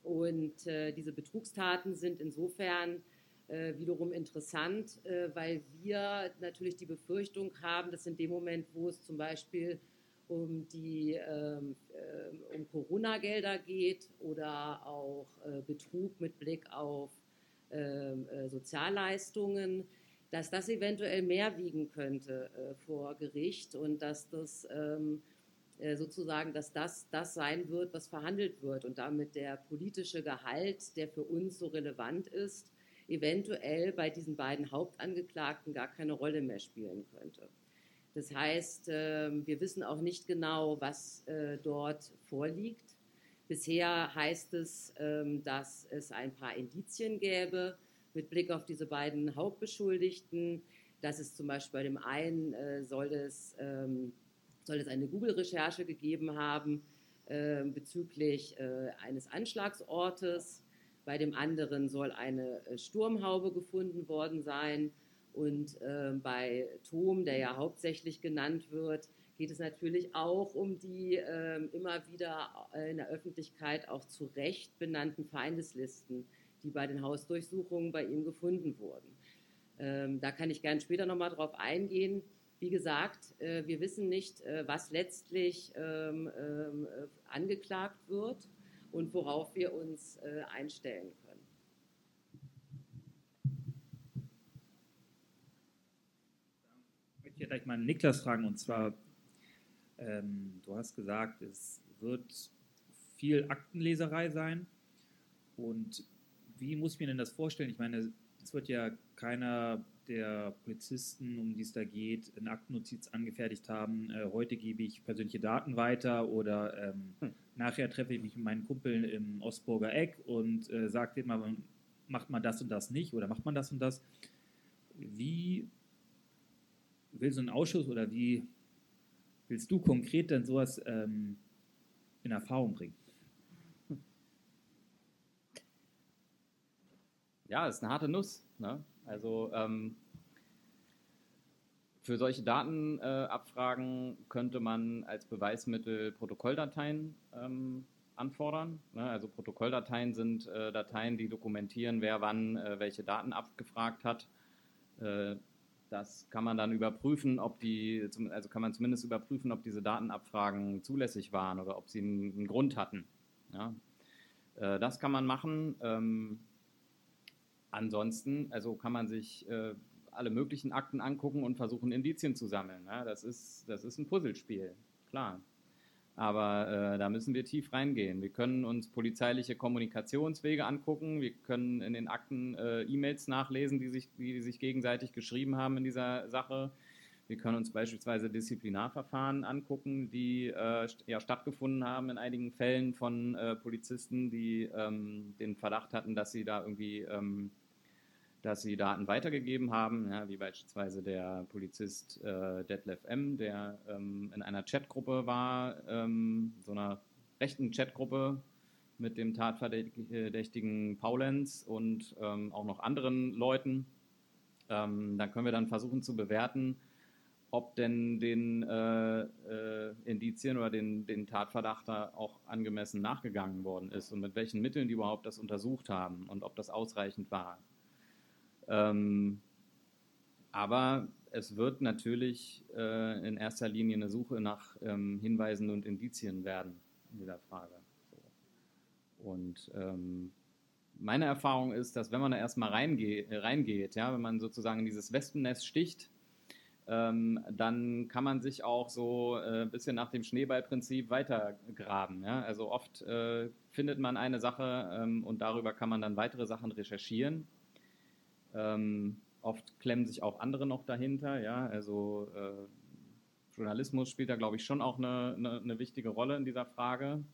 Und äh, diese Betrugstaten sind insofern äh, wiederum interessant, äh, weil wir natürlich die Befürchtung haben, dass in dem Moment, wo es zum Beispiel um die ähm, äh, um Corona-Gelder geht oder auch äh, Betrug mit Blick auf ähm, äh, Sozialleistungen, dass das eventuell mehr wiegen könnte vor Gericht und dass das ähm, äh, sozusagen, dass das das sein wird, was verhandelt wird und damit der politische Gehalt, der für uns so relevant ist, eventuell bei diesen beiden Hauptangeklagten gar keine Rolle mehr spielen könnte. Das heißt, ähm, wir wissen auch nicht genau, was äh, dort vorliegt. Bisher heißt es, ähm, dass es ein paar Indizien gäbe mit Blick auf diese beiden Hauptbeschuldigten. Dass es zum Beispiel bei dem einen äh, soll es ähm, soll es eine Google-Recherche gegeben haben äh, bezüglich äh, eines Anschlagsortes. Bei dem anderen soll eine äh, Sturmhaube gefunden worden sein. Und bei Tom, der ja hauptsächlich genannt wird, geht es natürlich auch um die äh, immer wieder in der Öffentlichkeit auch zu Recht benannten Feindeslisten, die bei den Hausdurchsuchungen bei ihm gefunden wurden. Ähm, da kann ich gerne später nochmal drauf eingehen. Wie gesagt, äh, wir wissen nicht, äh, was letztlich ähm, ähm, äh, angeklagt wird und worauf wir uns einstellen können. Ich möchte gleich mal Niklas fragen, und zwar, ähm, du hast gesagt, es wird viel Aktenleserei sein. Und wie muss ich mir denn das vorstellen? Ich meine, es wird ja keiner der Polizisten, um die es da geht, eine Aktennotiz angefertigt haben. Äh, heute gebe ich persönliche Daten weiter oder ähm, hm. nachher treffe ich mich mit meinen Kumpeln im Ostburger Eck und äh, sage denen mal, macht man das und das nicht oder macht man das und das. Wie will so ein Ausschuss oder wie willst du konkret denn sowas ähm, in Erfahrung bringen? Ja, ist eine harte Nuss. Ne? Also ähm, für solche Datenabfragen äh, könnte man als Beweismittel Protokolldateien ähm, anfordern. Ne? Also Protokolldateien sind äh, Dateien, die dokumentieren, wer wann äh, welche Daten abgefragt hat. Das kann man dann überprüfen, ob die, also kann man zumindest überprüfen, ob diese Datenabfragen zulässig waren oder ob sie einen, einen Grund hatten. Ja? Äh, das kann man machen. Ähm, Ansonsten, also kann man sich äh, alle möglichen Akten angucken und versuchen, Indizien zu sammeln. Ne? Das, ist, das ist ein Puzzlespiel, klar. Aber äh, da müssen wir tief reingehen. Wir können uns polizeiliche Kommunikationswege angucken. Wir können in den Akten äh, E-Mails nachlesen, die sich, die sich gegenseitig geschrieben haben in dieser Sache. Wir können uns beispielsweise Disziplinarverfahren angucken, die äh, ja, stattgefunden haben in einigen Fällen von äh, Polizisten, die ähm, den Verdacht hatten, dass sie da irgendwie ähm, dass sie Daten weitergegeben haben, ja, wie beispielsweise der Polizist äh, Detlef M., der ähm, in einer Chatgruppe war, ähm, so einer rechten Chatgruppe mit dem Tatverdächtigen Paulenz und ähm, auch noch anderen Leuten. Ähm, da können wir dann versuchen zu bewerten, ob denn den äh, äh, Indizien oder den, den Tatverdachter auch angemessen nachgegangen worden ist und mit welchen Mitteln die überhaupt das untersucht haben und ob das ausreichend war. Ähm, aber es wird natürlich äh, in erster Linie eine Suche nach ähm, Hinweisen und Indizien werden in dieser Frage. So. Und ähm, meine Erfahrung ist, dass wenn man da erstmal reinge reingeht, ja, wenn man sozusagen in dieses Wespennest sticht, ähm, dann kann man sich auch so äh, ein bisschen nach dem Schneeballprinzip weitergraben. Ja? Also oft äh, findet man eine Sache ähm, und darüber kann man dann weitere Sachen recherchieren. Ähm, oft klemmen sich auch andere noch dahinter. Ja? Also äh, Journalismus spielt da, glaube ich, schon auch eine, eine, eine, wichtige Rolle in dieser Frage.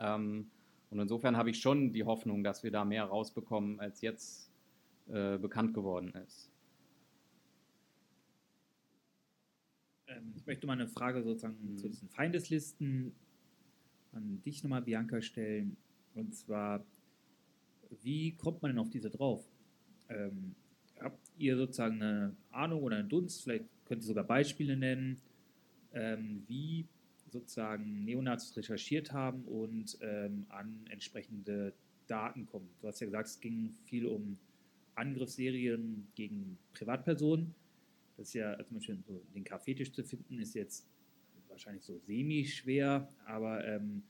Ähm, und insofern habe ich schon die Hoffnung, dass wir da mehr rausbekommen, als jetzt äh, bekannt geworden ist. Ähm, ich möchte mal eine Frage sozusagen mhm. zu diesen Feindeslisten an dich nochmal, Bianca, stellen. Und zwar, wie kommt man denn auf diese drauf? Ähm, habt ihr sozusagen eine Ahnung oder einen Dunst, vielleicht könnt ihr sogar Beispiele nennen, ähm, wie sozusagen Neonazis recherchiert haben und ähm, an entsprechende Daten kommen? Du hast ja gesagt, es ging viel um Angriffsserien gegen Privatpersonen. Das ist ja zum Beispiel so den Kaffeetisch zu finden, ist jetzt wahrscheinlich so semi-schwer, aber ähm,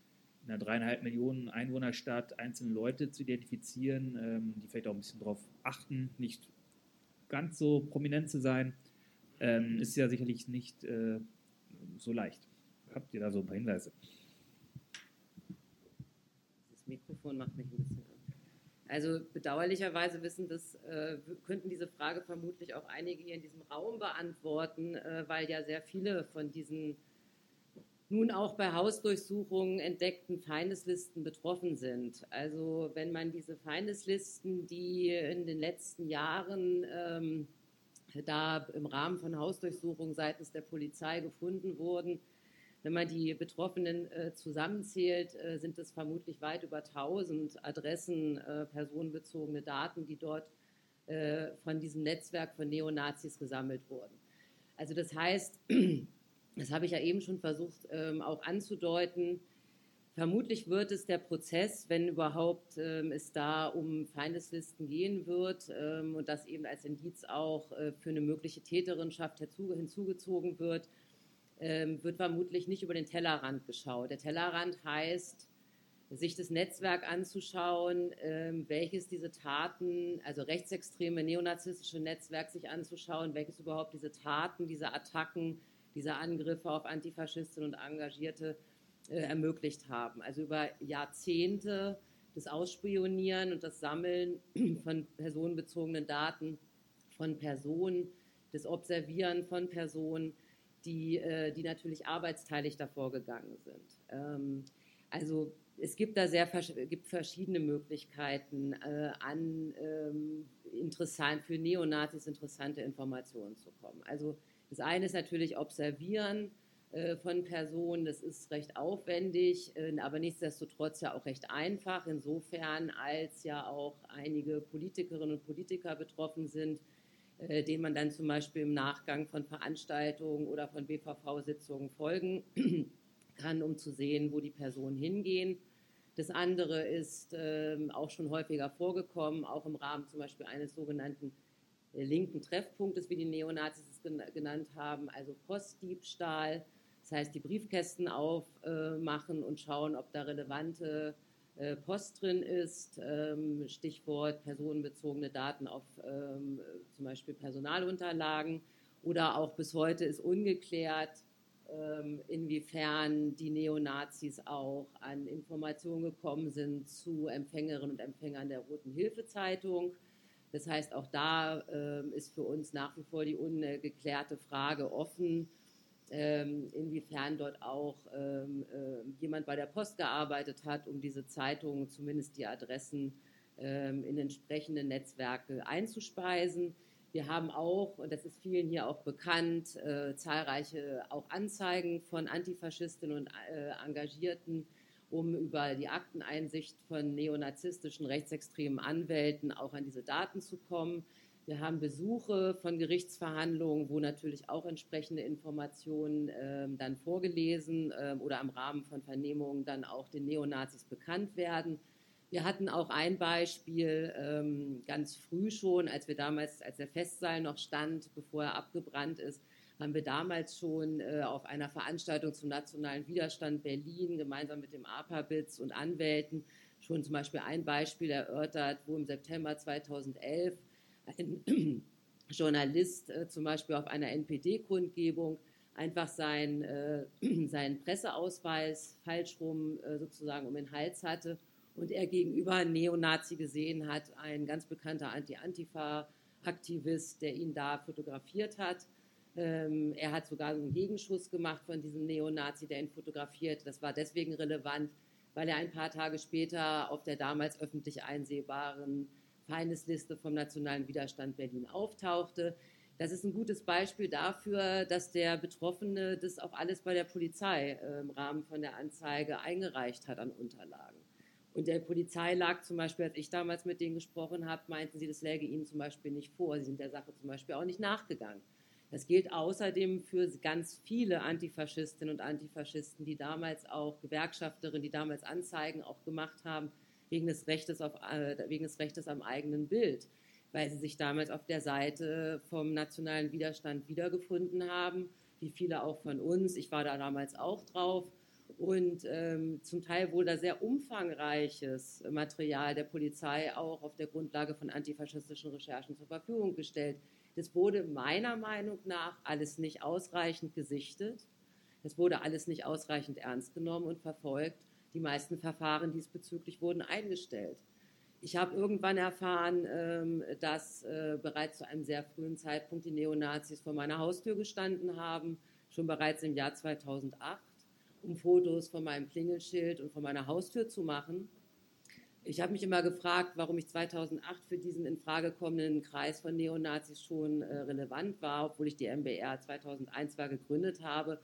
in einer dreieinhalb Millionen Einwohnerstadt einzelne Leute zu identifizieren, ähm, die vielleicht auch ein bisschen darauf achten, nicht ganz so prominent zu sein, ähm, ist ja sicherlich nicht äh, so leicht. Habt ihr da so ein paar Hinweise? Das Mikrofon macht mich ein bisschen also bedauerlicherweise wissen das, äh, könnten diese Frage vermutlich auch einige hier in diesem Raum beantworten, äh, weil ja sehr viele von diesen nun auch bei Hausdurchsuchungen entdeckten Feindeslisten betroffen sind. Also wenn man diese Feindeslisten, die in den letzten Jahren ähm, da im Rahmen von Hausdurchsuchungen seitens der Polizei gefunden wurden, wenn man die Betroffenen äh, zusammenzählt, äh, sind es vermutlich weit über 1000 Adressen, äh, personenbezogene Daten, die dort äh, von diesem Netzwerk von Neonazis gesammelt wurden. Also das heißt, das habe ich ja eben schon versucht ähm, auch anzudeuten, Vermutlich wird es der Prozess, wenn überhaupt ähm, es da um Feindeslisten gehen wird ähm, und das eben als Indiz auch äh, für eine mögliche Täterinschaft hinzugezogen wird, ähm, wird vermutlich nicht über den Tellerrand geschaut. Der Tellerrand heißt, sich das Netzwerk anzuschauen, ähm, welches diese Taten, also rechtsextreme, neonazistische Netzwerk sich anzuschauen, welches überhaupt diese Taten, diese Attacken, diese Angriffe auf Antifaschistinnen und Engagierte äh, ermöglicht haben. Also über Jahrzehnte das Ausspionieren und das Sammeln von personenbezogenen Daten von Personen, das Observieren von Personen, die, äh, die natürlich arbeitsteilig davor gegangen sind. Ähm, also es gibt da sehr gibt verschiedene Möglichkeiten, äh, an ähm, interessant, für Neonazis interessante Informationen zu kommen. Also das eine ist natürlich Observieren, äh, von Personen. Das ist recht aufwendig, äh, aber nichtsdestotrotz ja auch recht einfach, insofern als ja auch einige Politikerinnen und Politiker betroffen sind, äh, denen man dann zum Beispiel im Nachgang von Veranstaltungen oder von BVV-Sitzungen folgen kann, um zu sehen, wo die Personen hingehen. Das andere ist ähm, auch schon häufiger vorgekommen, auch im Rahmen zum Beispiel eines sogenannten linken Treffpunktes, wie die Neonazis genannt haben, also Postdiebstahl. Das heißt, die Briefkästen aufmachen und schauen, ob da relevante äh, Post drin ist. Ähm, Stichwort personenbezogene Daten auf ähm, zum Beispiel Personalunterlagen. Oder auch bis heute ist ungeklärt, ähm, inwiefern die Neonazis auch an Informationen gekommen sind zu Empfängerinnen und Empfängern der Roten Hilfe-Zeitung. Das heißt, auch da ist für uns nach wie vor die ungeklärte Frage offen, ähm, inwiefern dort auch ähm, äh, jemand bei der Post gearbeitet hat, um diese Zeitungen, zumindest die Adressen ähm, in entsprechende Netzwerke einzuspeisen. Wir haben auch, und das ist vielen hier auch bekannt, äh, zahlreiche auch Anzeigen von Antifaschistinnen und äh, Engagierten, um über die Akteneinsicht von neonazistischen rechtsextremen Anwälten auch an diese Daten zu kommen. Wir haben Besuche von Gerichtsverhandlungen, wo natürlich auch entsprechende Informationen äh, dann vorgelesen äh, oder im Rahmen von Vernehmungen dann auch den Neonazis bekannt werden. Wir hatten auch ein Beispiel ähm, ganz früh schon, als wir damals, als der Festsaal noch stand, bevor er abgebrannt ist, haben wir damals schon äh, auf einer Veranstaltung zum nationalen Widerstand Berlin gemeinsam mit dem APABITS und Anwälten schon zum Beispiel ein Beispiel erörtert, wo im September 2011 ein Journalist äh, zum Beispiel auf einer NPD-Kundgebung einfach sein, äh, seinen Presseausweis falsch rum äh, sozusagen um den Hals hatte und er gegenüber einen Neonazi gesehen hat, ein ganz bekannter Anti-Antifa-Aktivist, der ihn da fotografiert hat. Ähm, er hat sogar einen Gegenschuss gemacht von diesem Neonazi, der ihn fotografiert. Das war deswegen relevant, weil er ein paar Tage später auf der damals öffentlich einsehbaren Feindesliste vom Nationalen Widerstand Berlin auftauchte. Das ist ein gutes Beispiel dafür, dass der Betroffene das auch alles bei der Polizei im Rahmen von der Anzeige eingereicht hat an Unterlagen. Und der Polizei lag zum Beispiel, als ich damals mit denen gesprochen habe, meinten sie, das läge ihnen zum Beispiel nicht vor. Sie sind der Sache zum Beispiel auch nicht nachgegangen. Das gilt außerdem für ganz viele Antifaschistinnen und Antifaschisten, die damals auch Gewerkschafterinnen, die damals Anzeigen auch gemacht haben, wegen des Rechtes, auf, äh, wegen des Rechtes am eigenen Bild, weil sie sich damals auf der Seite vom nationalen Widerstand wiedergefunden haben, wie viele auch von uns. Ich war da damals auch drauf. Und ähm, zum Teil wurde da sehr umfangreiches Material der Polizei auch auf der Grundlage von antifaschistischen Recherchen zur Verfügung gestellt. Das wurde meiner Meinung nach alles nicht ausreichend gesichtet. Das wurde alles nicht ausreichend ernst genommen und verfolgt. Die meisten Verfahren diesbezüglich wurden eingestellt. Ich habe irgendwann erfahren, ähm, dass äh, bereits zu einem sehr frühen Zeitpunkt die Neonazis vor meiner Haustür gestanden haben, schon bereits im Jahr 2008, um Fotos von meinem Klingelschild und von meiner Haustür zu machen. Ich habe mich immer gefragt, warum ich 2008 für diesen in Frage kommenden Kreis von Neonazis schon äh, relevant war, obwohl ich die MBR 2001 zwar gegründet habe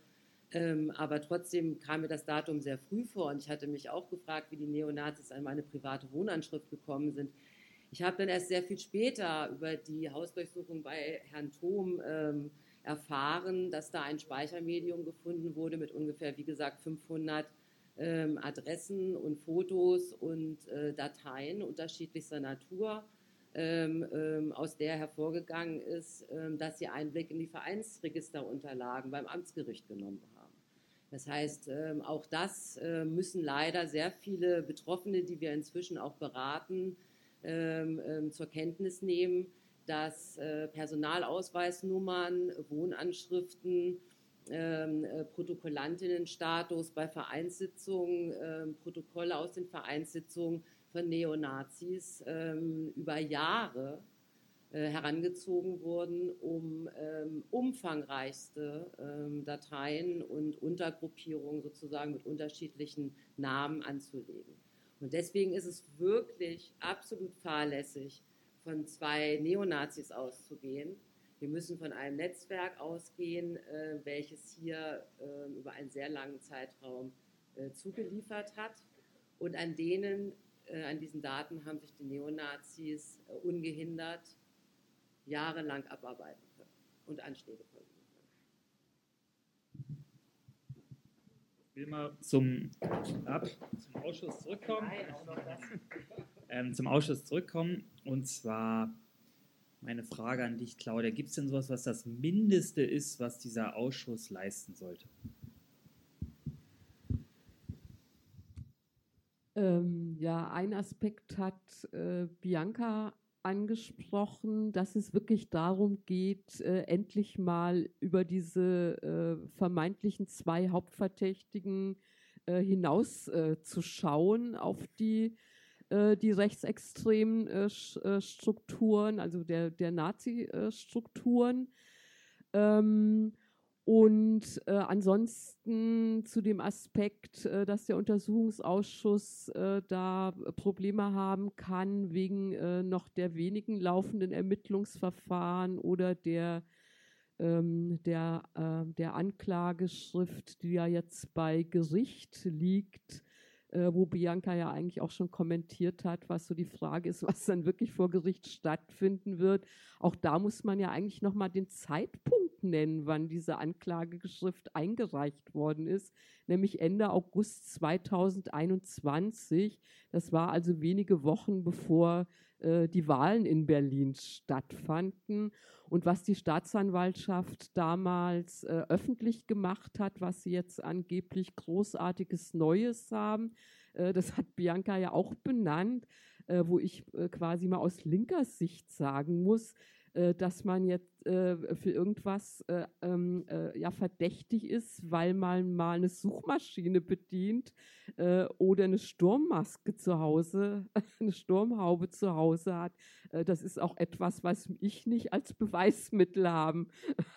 ähm, aber trotzdem kam mir das Datum sehr früh vor und ich hatte mich auch gefragt, wie die Neonazis an meine private Wohnanschrift gekommen sind. Ich habe dann erst sehr viel später über die Hausdurchsuchung bei Herrn Thom ähm, erfahren, dass da ein Speichermedium gefunden wurde mit ungefähr, wie gesagt, 500 ähm, Adressen und Fotos und äh, Dateien unterschiedlichster Natur, ähm, ähm, aus der hervorgegangen ist, ähm, dass sie Einblick in die Vereinsregisterunterlagen beim Amtsgericht genommen haben. Das heißt, ähm, auch das äh, müssen leider sehr viele Betroffene, die wir inzwischen auch beraten, ähm, zur Kenntnis nehmen, dass äh, Personalausweisnummern, Wohnanschriften, ähm, äh, Protokollantinnenstatus bei Vereinssitzungen, äh, Protokolle aus den Vereinssitzungen von Neonazis ähm, über Jahre äh, herangezogen wurden, um ähm, umfangreichste ähm, Dateien und Untergruppierungen sozusagen mit unterschiedlichen Namen anzulegen. Und deswegen ist es wirklich absolut fahrlässig, von zwei Neonazis auszugehen. Wir müssen von einem Netzwerk ausgehen, äh, welches hier äh, über einen sehr langen Zeitraum äh, zugeliefert hat. Und an denen, äh, an diesen Daten haben sich die Neonazis äh, ungehindert jahrelang abarbeiten können und Anschläge können. Ich will mal zum, ab, zum Ausschuss zurückkommen. Nein, auch noch das. Ähm, zum Ausschuss zurückkommen. Und zwar meine Frage an dich, Claudia. Gibt es denn sowas, was das Mindeste ist, was dieser Ausschuss leisten sollte? Ähm, ja, ein Aspekt hat äh, Bianca angesprochen, dass es wirklich darum geht, äh, endlich mal über diese äh, vermeintlichen zwei Hauptverdächtigen äh, hinaus äh, zu schauen auf die äh, die rechtsextremen äh, äh, Strukturen, also der, der Nazi-Strukturen. Ähm, und äh, ansonsten zu dem Aspekt, äh, dass der Untersuchungsausschuss äh, da Probleme haben kann wegen noch der wenigen laufenden Ermittlungsverfahren oder der, ähm, der, der Anklageschrift, die ja jetzt bei Gericht liegt, äh, wo Bianca ja eigentlich auch schon kommentiert hat, was so die Frage ist, was dann wirklich vor Gericht stattfinden wird. Auch da muss man ja eigentlich nochmal den Zeitpunkt nennen, wann diese Anklageschrift eingereicht worden ist, nämlich Ende August 2021. Das war also wenige Wochen bevor äh, die Wahlen in Berlin stattfanden. Und was die Staatsanwaltschaft damals äh, öffentlich gemacht hat, was sie jetzt angeblich großartiges Neues haben, äh, das hat Bianca ja auch benannt, äh, wo ich äh, quasi mal aus linker Sicht sagen muss, dass man jetzt äh, für irgendwas äh, ähm, ja verdächtig ist, weil man mal eine Suchmaschine bedient oder eine Sturmmaske zu Hause, eine Sturmhaube zu Hause hat. das ist auch etwas, was ich nicht als Beweismittel haben,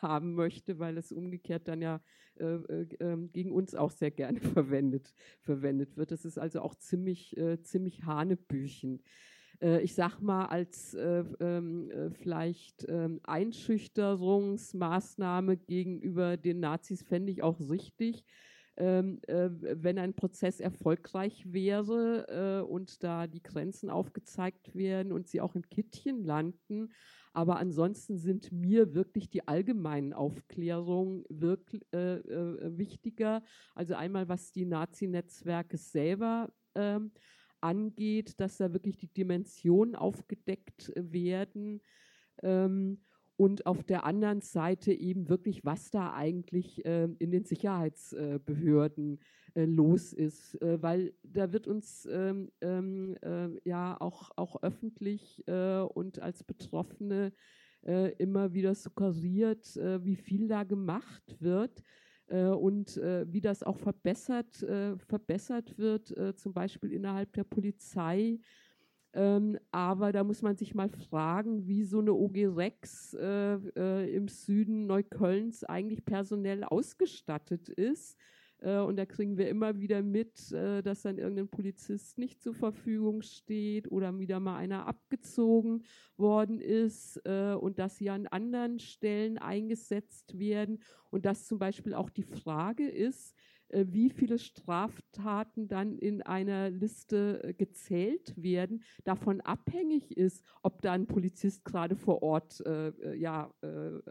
haben möchte, weil es umgekehrt dann ja ähm, gegen uns auch sehr gerne verwendet, verwendet wird. Das ist also auch ziemlich, ziemlich Hanebüchen äh, ich sag mal, als äh, ähm, äh, vielleicht ähm, Einschüchterungsmaßnahme gegenüber den Nazis fände ich auch richtig. Ähm, äh, wenn ein Prozess erfolgreich wäre äh, und da die Grenzen aufgezeigt werden und sie auch im Kittchen landen. Aber ansonsten sind mir wirklich die allgemeinen Aufklärungen wirklich, äh, äh wichtiger. Also einmal, was die Nazi-Netzwerke selber ähm, angeht, dass da wirklich die Dimensionen aufgedeckt werden. Ähm, und auf der anderen Seite eben wirklich, was da eigentlich äh, in den Sicherheitsbehörden äh, los ist, äh, weil da wird uns ähm, ähm äh, ja auch, auch öffentlich äh, und als Betroffene äh, immer wieder suggeriert, wie viel da gemacht wird äh, und äh, wie das auch verbessert, äh, verbessert wird, zum Beispiel innerhalb der Polizei. Ähm, aber da muss man sich mal fragen, wie so eine OG Rex äh, äh, im Süden Neuköllns eigentlich personell ausgestattet ist. Äh, und da kriegen wir immer wieder mit, äh, dass dann irgendein Polizist nicht zur Verfügung steht oder wieder mal einer abgezogen worden ist äh, und dass sie an anderen Stellen eingesetzt werden. Und dass zum Beispiel auch die Frage ist, wie viele Straftaten dann in einer Liste äh, gezählt werden, davon abhängig ist, ob da ein Polizist gerade vor Ort, äh, ja,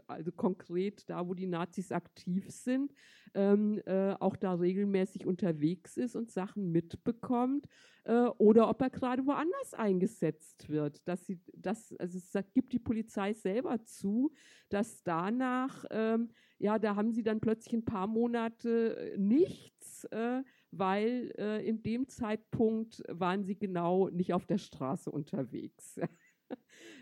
also konkret da, wo die Nazis aktiv sind, ähm, äh, auch da regelmäßig unterwegs ist und Sachen mitbekommt äh, oder ob er gerade woanders eingesetzt wird. Dass sie, das, also es gibt die Polizei selber zu, dass danach, ähm, ja, da haben sie dann plötzlich ein paar Monate nichts, äh, weil äh, in dem Zeitpunkt waren sie genau nicht auf der Straße unterwegs.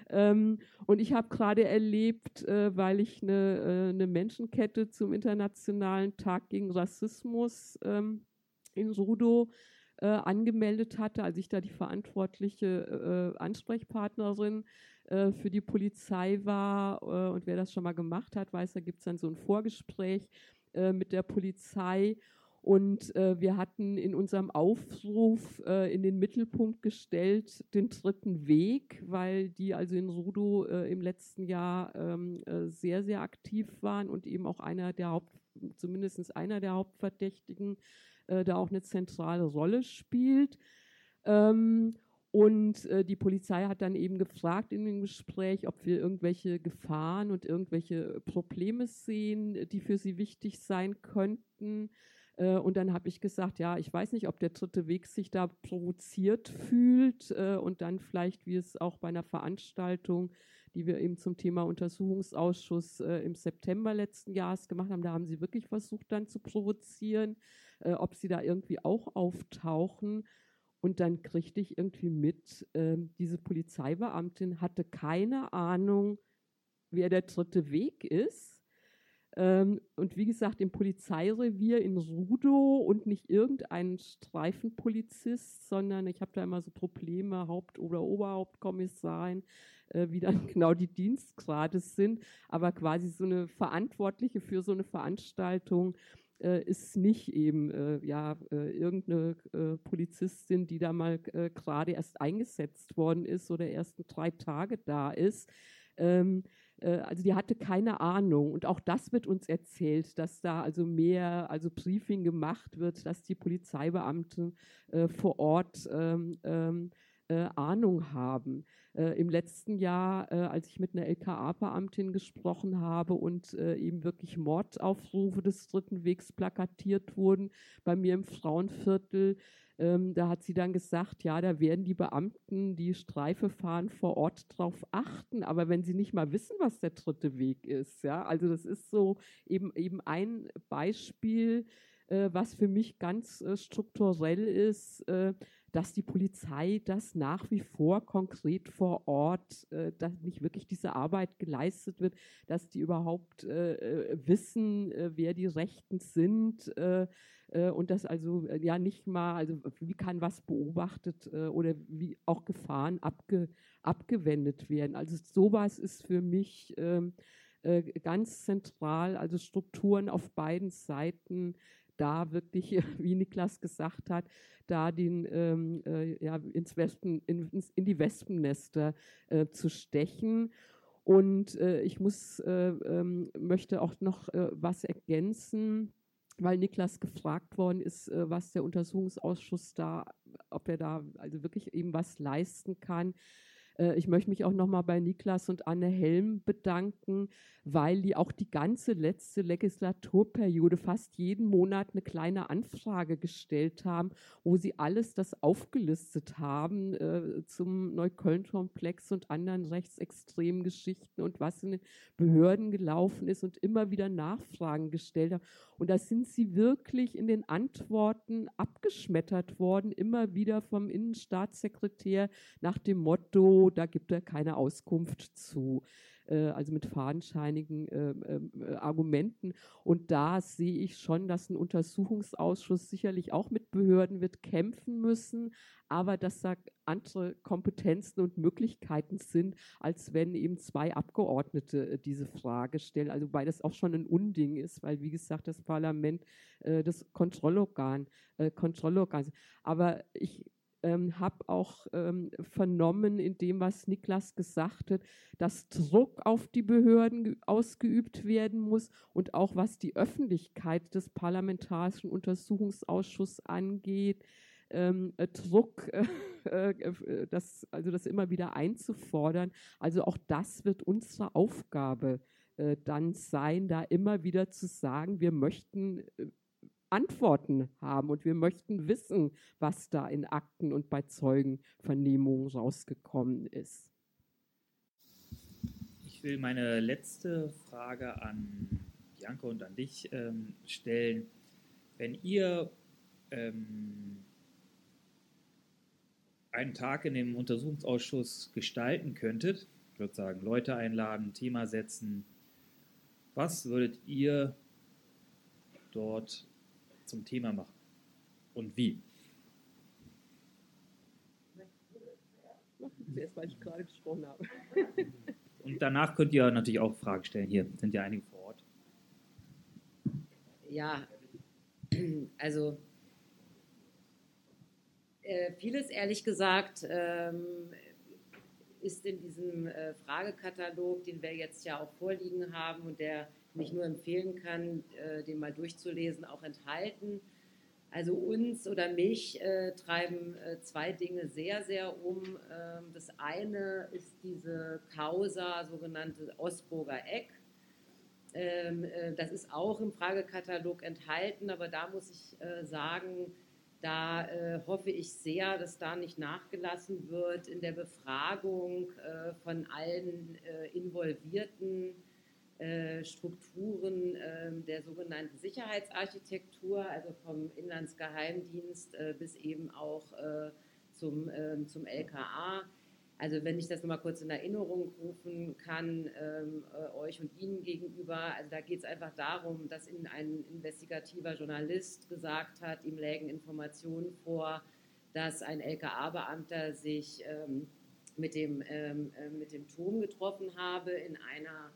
ähm, und ich habe gerade erlebt, äh, weil ich eine, äh, eine, Menschenkette zum Internationalen Tag gegen Rassismus ähm, in Rudo äh, angemeldet hatte, als ich da die verantwortliche äh, Ansprechpartnerin äh, für die Polizei war. Äh, und wer das schon mal gemacht hat, weiß, da gibt es dann so ein Vorgespräch mit der Polizei. Und äh, wir hatten in unserem Aufruf äh, in den Mittelpunkt gestellt den dritten Weg, weil die also in Rudo äh, im letzten Jahr ähm, äh, sehr, sehr aktiv waren und eben auch einer der Haupt, zumindest einer der Hauptverdächtigen äh, da auch eine zentrale Rolle spielt. Ähm, und äh, die Polizei hat dann eben gefragt in dem Gespräch, ob wir irgendwelche Gefahren und irgendwelche Probleme sehen, die für sie wichtig sein könnten. Äh, und dann habe ich gesagt, ja, ich weiß nicht, ob der dritte Weg sich da provoziert fühlt äh, und dann vielleicht, wie es auch bei einer Veranstaltung, die wir eben zum Thema Untersuchungsausschuss äh, im September letzten Jahres gemacht haben, da haben sie wirklich versucht dann zu provozieren, ob sie da irgendwie auch auftauchen. Und dann kriegte ich irgendwie mit, ähm, diese Polizeibeamtin hatte keine Ahnung, wer der dritte Weg ist ähm, und wie gesagt, im Polizeirevier in Rudo und nicht irgendein Streifenpolizist, sondern ich habe da immer so Probleme, Haupt- oder Oberhauptkommissarin, äh, wie dann genau die Dienstgrade sind. Aber quasi so eine Verantwortliche für so eine Veranstaltung äh, ist nicht eben äh, ja äh, irgendeine äh, Polizistin, die da mal äh, gerade erst eingesetzt worden ist oder erst drei Tage da ist. Ähm, äh, also die hatte keine Ahnung. Und auch das wird uns erzählt, dass da also mehr, also Briefing gemacht wird, dass die Polizeibeamten äh, vor Ort ähm, ähm, äh, Ahnung haben. Äh, Im letzten Jahr, äh, als ich mit einer LKA-Beamtin gesprochen habe und äh, eben wirklich Mordaufrufe des Dritten Wegs plakatiert wurden bei mir im Frauenviertel, ähm, da hat sie dann gesagt, ja, da werden die Beamten, die Streife fahren, vor Ort drauf achten. Aber wenn sie nicht mal wissen, was der dritte Weg ist, ja, also das ist so eben, eben ein Beispiel, äh, was für mich ganz äh, strukturell ist, dass die Polizei das nach wie vor konkret vor Ort, äh, dass nicht wirklich diese Arbeit geleistet wird, dass die überhaupt äh, äh wissen, äh, wer die Rechten sind äh, äh, und dass also ja nicht mal, also wie kann was beobachtet oder wie auch Gefahren abge, abgewendet werden. Also sowas ist für mich ähm, ganz zentral, also Strukturen auf beiden Seiten da wirklich, wie Niklas gesagt hat, da den ähm, äh, ja, ins Wespen, in, in die Wespennester äh, zu stechen. Und äh, ich muss, äh, ähm, möchte auch noch äh, was ergänzen, weil Niklas gefragt worden ist, äh, was der Untersuchungsausschuss da, ob er da also wirklich eben was leisten kann. Äh, ich möchte mich auch nochmal bei Niklas und Anne Helm bedanken, weil die auch die ganze letzte Legislaturperiode fast jeden Monat eine kleine Anfrage gestellt haben, wo sie alles das aufgelistet haben äh, zum Neukölln-Komplex und anderen rechtsextremen Geschichten und was in den Behörden gelaufen ist und immer wieder Nachfragen gestellt haben. Und da sind sie wirklich in den Antworten abgeschmettert worden, immer wieder vom Innenstaatssekretär nach dem Motto, da gibt er keine Auskunft zu, äh, also mit fadenscheinigen äh, äh, Argumenten. Und da sehe ich schon, dass ein Untersuchungsausschuss sicherlich auch mit Behörden wird kämpfen müssen, aber dass da andere Kompetenzen und Möglichkeiten sind, als wenn eben zwei Abgeordnete äh, diese Frage stellen. Also weil das auch schon ein Unding ist, weil wie gesagt das Parlament äh, das Kontrollorgan, äh, Kontrollorgan. Aber ich ähm, habe auch ähm, vernommen in dem, was Niklas gesagt hat, dass Druck auf die Behörden ausgeübt werden muss und auch was die Öffentlichkeit des Parlamentarischen Untersuchungsausschusses angeht, ähm, äh, Druck, äh, äh, das, also das immer wieder einzufordern. Also auch das wird unsere Aufgabe äh, dann sein, da immer wieder zu sagen, wir möchten äh, Antworten haben und wir möchten wissen, was da in Akten und bei Zeugenvernehmungen rausgekommen ist. Ich will meine letzte Frage an Bianca und an dich ähm, stellen. Wenn ihr ähm, einen Tag in dem Untersuchungsausschuss gestalten könntet, ich würde sagen, Leute einladen, Thema setzen, was würdet ihr dort zum Thema machen und wie? Zuerst, weil ich gerade gesprochen habe. Und danach könnt ihr natürlich auch Fragen stellen. Hier sind ja einige vor Ort. Ja, also äh, vieles ehrlich gesagt ähm, ist in diesem äh, Fragekatalog, den wir jetzt ja auch vorliegen haben und der ich nur empfehlen kann, äh, den mal durchzulesen, auch enthalten. Also uns oder mich äh, treiben äh, zwei Dinge sehr, sehr um. Ähm, das eine ist diese Causa, sogenannte Osburger Eck. Ähm, äh, das ist auch im Fragekatalog enthalten, aber da muss ich äh, sagen, da äh, hoffe ich sehr, dass da nicht nachgelassen wird in der Befragung von allen Involvierten äh, Strukturen ähm, der sogenannten Sicherheitsarchitektur, also vom Inlandsgeheimdienst äh, bis eben auch äh, zum, ähm, zum LKA. Also wenn ich das nochmal kurz in Erinnerung rufen kann, ähm, äh, euch und Ihnen gegenüber, also da geht es einfach darum, dass Ihnen ein investigativer Journalist gesagt hat, ihm lägen Informationen vor, dass ein LKA-Beamter sich mit, dem, äh, mit dem Turm getroffen habe in einer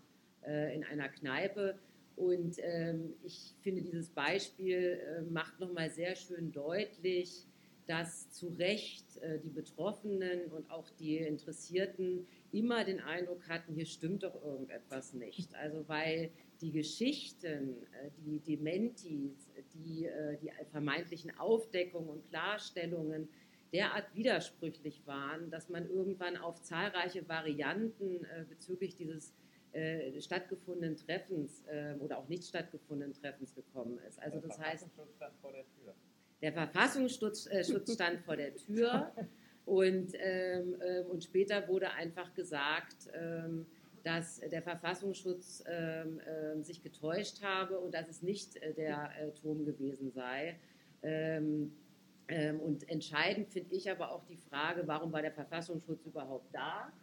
äh, in einer Kneipe. Und ähm, ich finde, dieses Beispiel äh, macht nochmal sehr schön deutlich, dass zu Recht äh, die Betroffenen und auch die Interessierten immer den Eindruck hatten, hier stimmt doch irgendetwas nicht. Also weil die Geschichten, äh, die Dementis, die, äh, die vermeintlichen Aufdeckungen und Klarstellungen derart widersprüchlich waren, dass man irgendwann auf zahlreiche Varianten äh, bezüglich dieses äh, stattgefundenen Treffens äh, oder auch nicht stattgefundenen Treffens gekommen ist. Also das heißt, der Verfassungsschutz äh, stand vor der Tür und, ähm, ähm, und später wurde einfach gesagt, ähm, dass der Verfassungsschutz ähm, ähm, sich getäuscht habe und dass es nicht äh, der äh, Turm gewesen sei. Ähm, und entscheidend finde ich aber auch die Frage, warum war der Verfassungsschutz überhaupt da?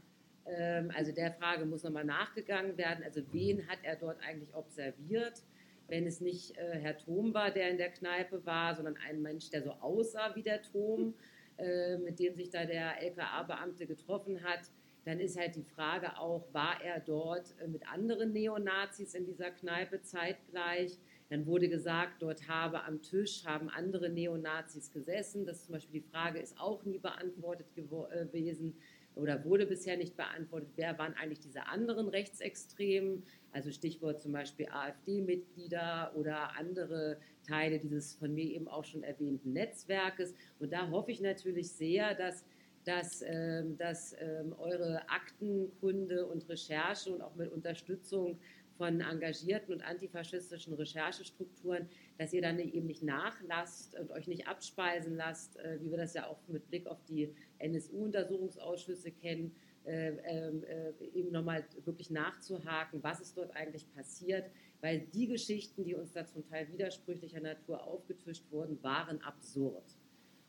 Ähm, also der Frage muss nochmal nachgegangen werden. Also wen hat er dort eigentlich observiert? Wenn es nicht äh, Herr Thom war, der in der Kneipe war, sondern ein Mensch, der so aussah wie der Thom, äh, mit dem sich da der LKA-Beamte getroffen hat, dann ist halt die Frage auch, war er dort äh, mit anderen Neonazis in dieser Kneipe zeitgleich? Dann wurde gesagt, dort habe am Tisch haben andere Neonazis gesessen. Das zum Beispiel die Frage ist auch nie beantwortet äh, gewesen oder wurde bisher nicht beantwortet, wer waren eigentlich diese anderen Rechtsextremen, also Stichwort zum Beispiel AfD-Mitglieder oder andere Teile dieses von mir eben auch schon erwähnten Netzwerkes. Und da hoffe ich natürlich sehr, dass dass, ähm, dass ähm, eure Aktenkunde und Recherche und auch mit Unterstützung von engagierten und antifaschistischen Recherchestrukturen, dass ihr dann eben nicht nachlasst und euch nicht abspeisen lasst, äh, wie wir das ja auch mit Blick auf die NSU-Untersuchungsausschüsse kennen, äh, äh, eben nochmal wirklich nachzuhaken, was ist dort eigentlich passiert, weil die Geschichten, die uns da zum Teil widersprüchlicher Natur aufgetischt wurden, waren absurd.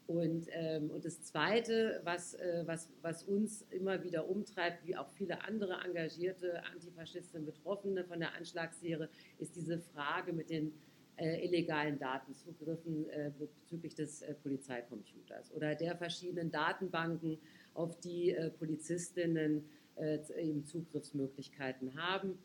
Und, ähm, und das Zweite, was, äh, was, was uns immer wieder umtreibt, wie auch viele andere engagierte Antifaschistinnen Betroffene von der Anschlagsserie, ist diese Frage mit den illegalen Datenzugriffen äh, bezüglich des äh, Polizeicomputers oder der verschiedenen Datenbanken, auf die äh, Polizistinnen äh, eben Zugriffsmöglichkeiten haben.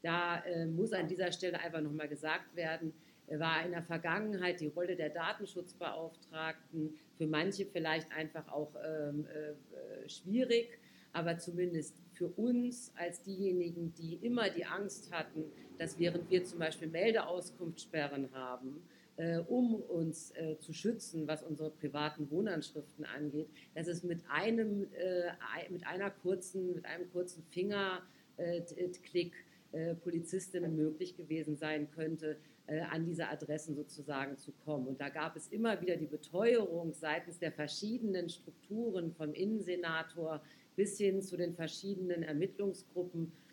Da muss an dieser Stelle einfach nochmal gesagt werden, war in der Vergangenheit die Rolle der Datenschutzbeauftragten für manche vielleicht einfach auch ähm, äh, schwierig, aber zumindest für uns als diejenigen, die immer die Angst hatten, dass während wir zum Beispiel Meldeauskunftssperren haben, äh, um uns äh, zu schützen, was unsere privaten Wohnanschriften angeht, dass es mit einem, äh, mit einer kurzen, mit einem kurzen Fingerklick äh, Polizistinnen möglich gewesen sein könnte, äh, an diese Adressen sozusagen zu kommen. Und da gab es immer wieder die Beteuerung seitens der verschiedenen Strukturen, vom Innensenator bis hin zu den verschiedenen Ermittlungsgruppen, äh,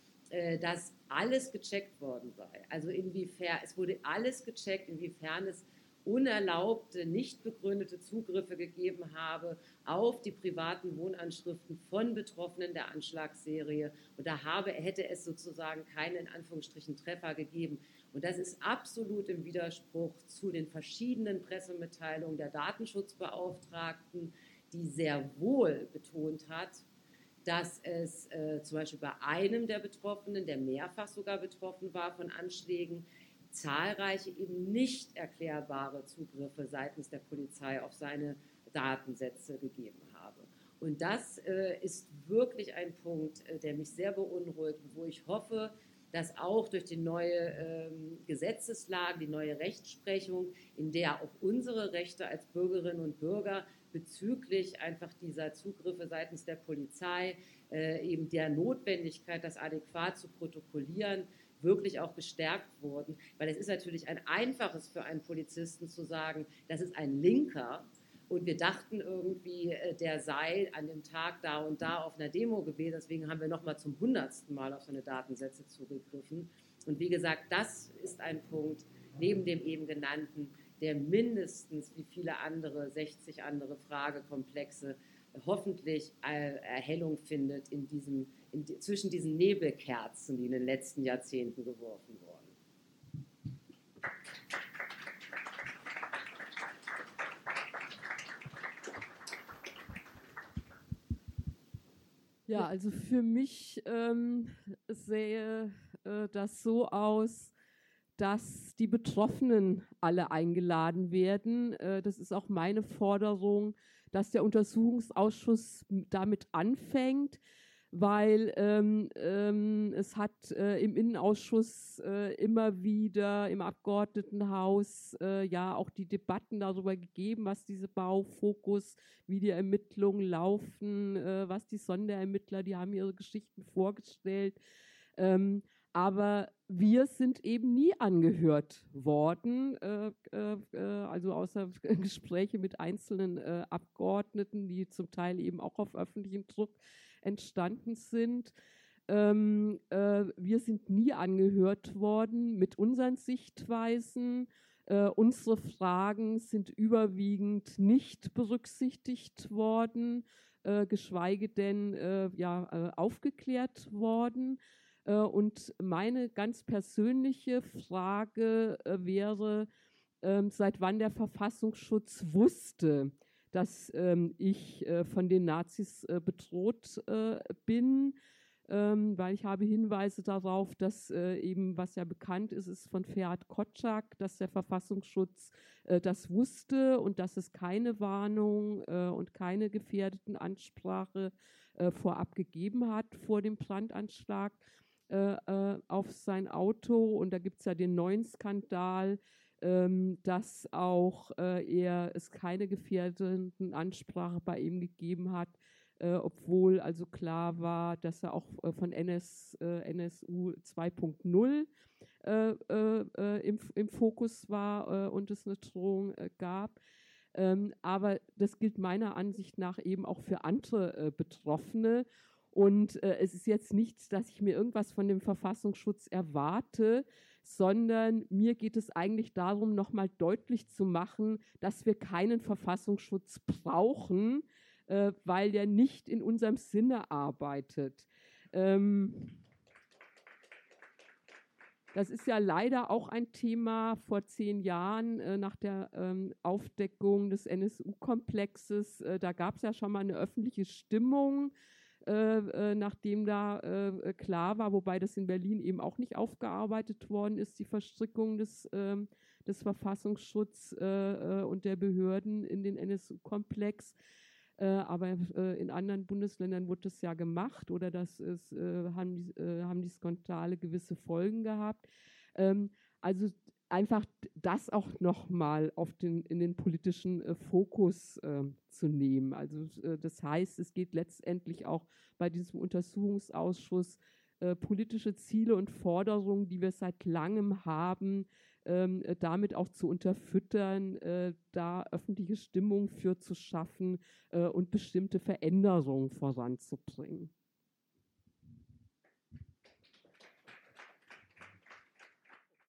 dass alles gecheckt worden sei. Also inwiefern, es wurde alles gecheckt, inwiefern es unerlaubte, nicht begründete Zugriffe gegeben habe auf die privaten Wohnanschriften von Betroffenen der Anschlagsserie. Und da habe, hätte es sozusagen keinen in Anführungsstrichen Treffer gegeben. Und das ist absolut im Widerspruch zu den verschiedenen Pressemitteilungen der Datenschutzbeauftragten, die sehr wohl betont hat, dass es äh, zum Beispiel bei einem der Betroffenen, der mehrfach sogar betroffen war von Anschlägen, zahlreiche eben nicht erklärbare Zugriffe seitens der Polizei auf seine Datensätze gegeben habe. Und das äh, ist wirklich ein Punkt, äh, der mich sehr beunruhigt, wo ich hoffe, dass auch durch die neue ähm, Gesetzeslage, die neue Rechtsprechung, in der auch unsere Rechte als Bürgerinnen und Bürger bezüglich einfach dieser Zugriffe seitens der Polizei, äh, eben der Notwendigkeit, das adäquat zu protokollieren, wirklich auch gestärkt wurden. Weil es ist natürlich ein einfaches für einen Polizisten zu sagen, das ist ein Linker. Und wir dachten irgendwie, äh, der sei an dem Tag da und da auf einer Demo gewesen. Deswegen haben wir nochmal zum hundertsten Mal auf seine Datensätze zugegriffen. Und wie gesagt, das ist ein Punkt neben dem eben genannten, der mindestens wie viele andere, 60 andere Fragekomplexe hoffentlich Erhellung findet in diesem, in, zwischen diesen Nebelkerzen, die in den letzten Jahrzehnten geworfen wurden. Ja, also für mich ähm, sähe äh, das so aus, dass die Betroffenen alle eingeladen werden. Äh, das ist auch meine Forderung, dass der Untersuchungsausschuss damit anfängt, weil ähm, ähm, es hat äh, im Innenausschuss äh, immer wieder im Abgeordnetenhaus äh, ja auch die Debatten darüber gegeben, was diese Baufokus, wie die Ermittlungen laufen, äh, was die Sonderermittler, die haben ihre Geschichten vorgestellt. Ähm, aber wir sind eben nie angehört worden, äh, äh, äh also außer Gespräche mit einzelnen äh, Abgeordneten, die zum Teil eben auch auf öffentlichen Druck entstanden sind. Ähm, äh, wir sind nie angehört worden mit unseren Sichtweisen. Äh, unsere Fragen sind überwiegend nicht berücksichtigt worden, geschweige denn ja, aufgeklärt worden. Äh, und meine ganz persönliche Frage äh, wäre, ähm, seit wann der Verfassungsschutz wusste, dass ähm, ich äh, von den Nazis bedroht bin, ähm, weil ich habe Hinweise darauf, dass eben, was ja bekannt ist, ist von Ferhat Kotschak, dass der Verfassungsschutz das wusste und dass es keine Warnung und keine gefährdeten Ansprache vorab gegeben hat vor dem Brandanschlag. Äh, äh, auf sein Auto. Und da gibt es ja den neuen Skandal, ähm, dass auch äh, er es keine gefährdenden Ansprache bei ihm gegeben hat, äh, obwohl also klar war, dass er auch äh, von NS, äh, NSU 2.0 im, im Fokus war und es eine Drohung gab. Ähm, aber das gilt meiner Ansicht nach eben auch für andere Betroffene. Und äh, es ist jetzt nicht, dass ich mir irgendwas von dem Verfassungsschutz erwarte, sondern mir geht es eigentlich darum, nochmal deutlich zu machen, dass wir keinen Verfassungsschutz brauchen, äh, weil der nicht in unserem Sinne arbeitet. Ähm, das ist ja leider auch ein Thema vor zehn Jahren äh, nach der ähm, Aufdeckung des NSU-Komplexes. Äh, da gab es ja schon mal eine öffentliche Stimmung äh, äh, nachdem da äh, klar war, wobei das in Berlin eben auch nicht aufgearbeitet worden ist, die Verstrickung des, ähm, des Verfassungsschutzes und der Behörden in den NSU-Komplex. aber in anderen Bundesländern wurde das ja gemacht oder das ist, haben, die, haben die Skandale gewisse Folgen gehabt. Ähm, also einfach das auch nochmal in den politischen äh, Fokus äh, zu nehmen. Also äh, das heißt, es geht letztendlich auch bei diesem Untersuchungsausschuss äh, politische Ziele und Forderungen, die wir seit langem haben, ähm, äh, damit auch zu unterfüttern, äh, da öffentliche Stimmung für zu schaffen und bestimmte Veränderungen voranzubringen.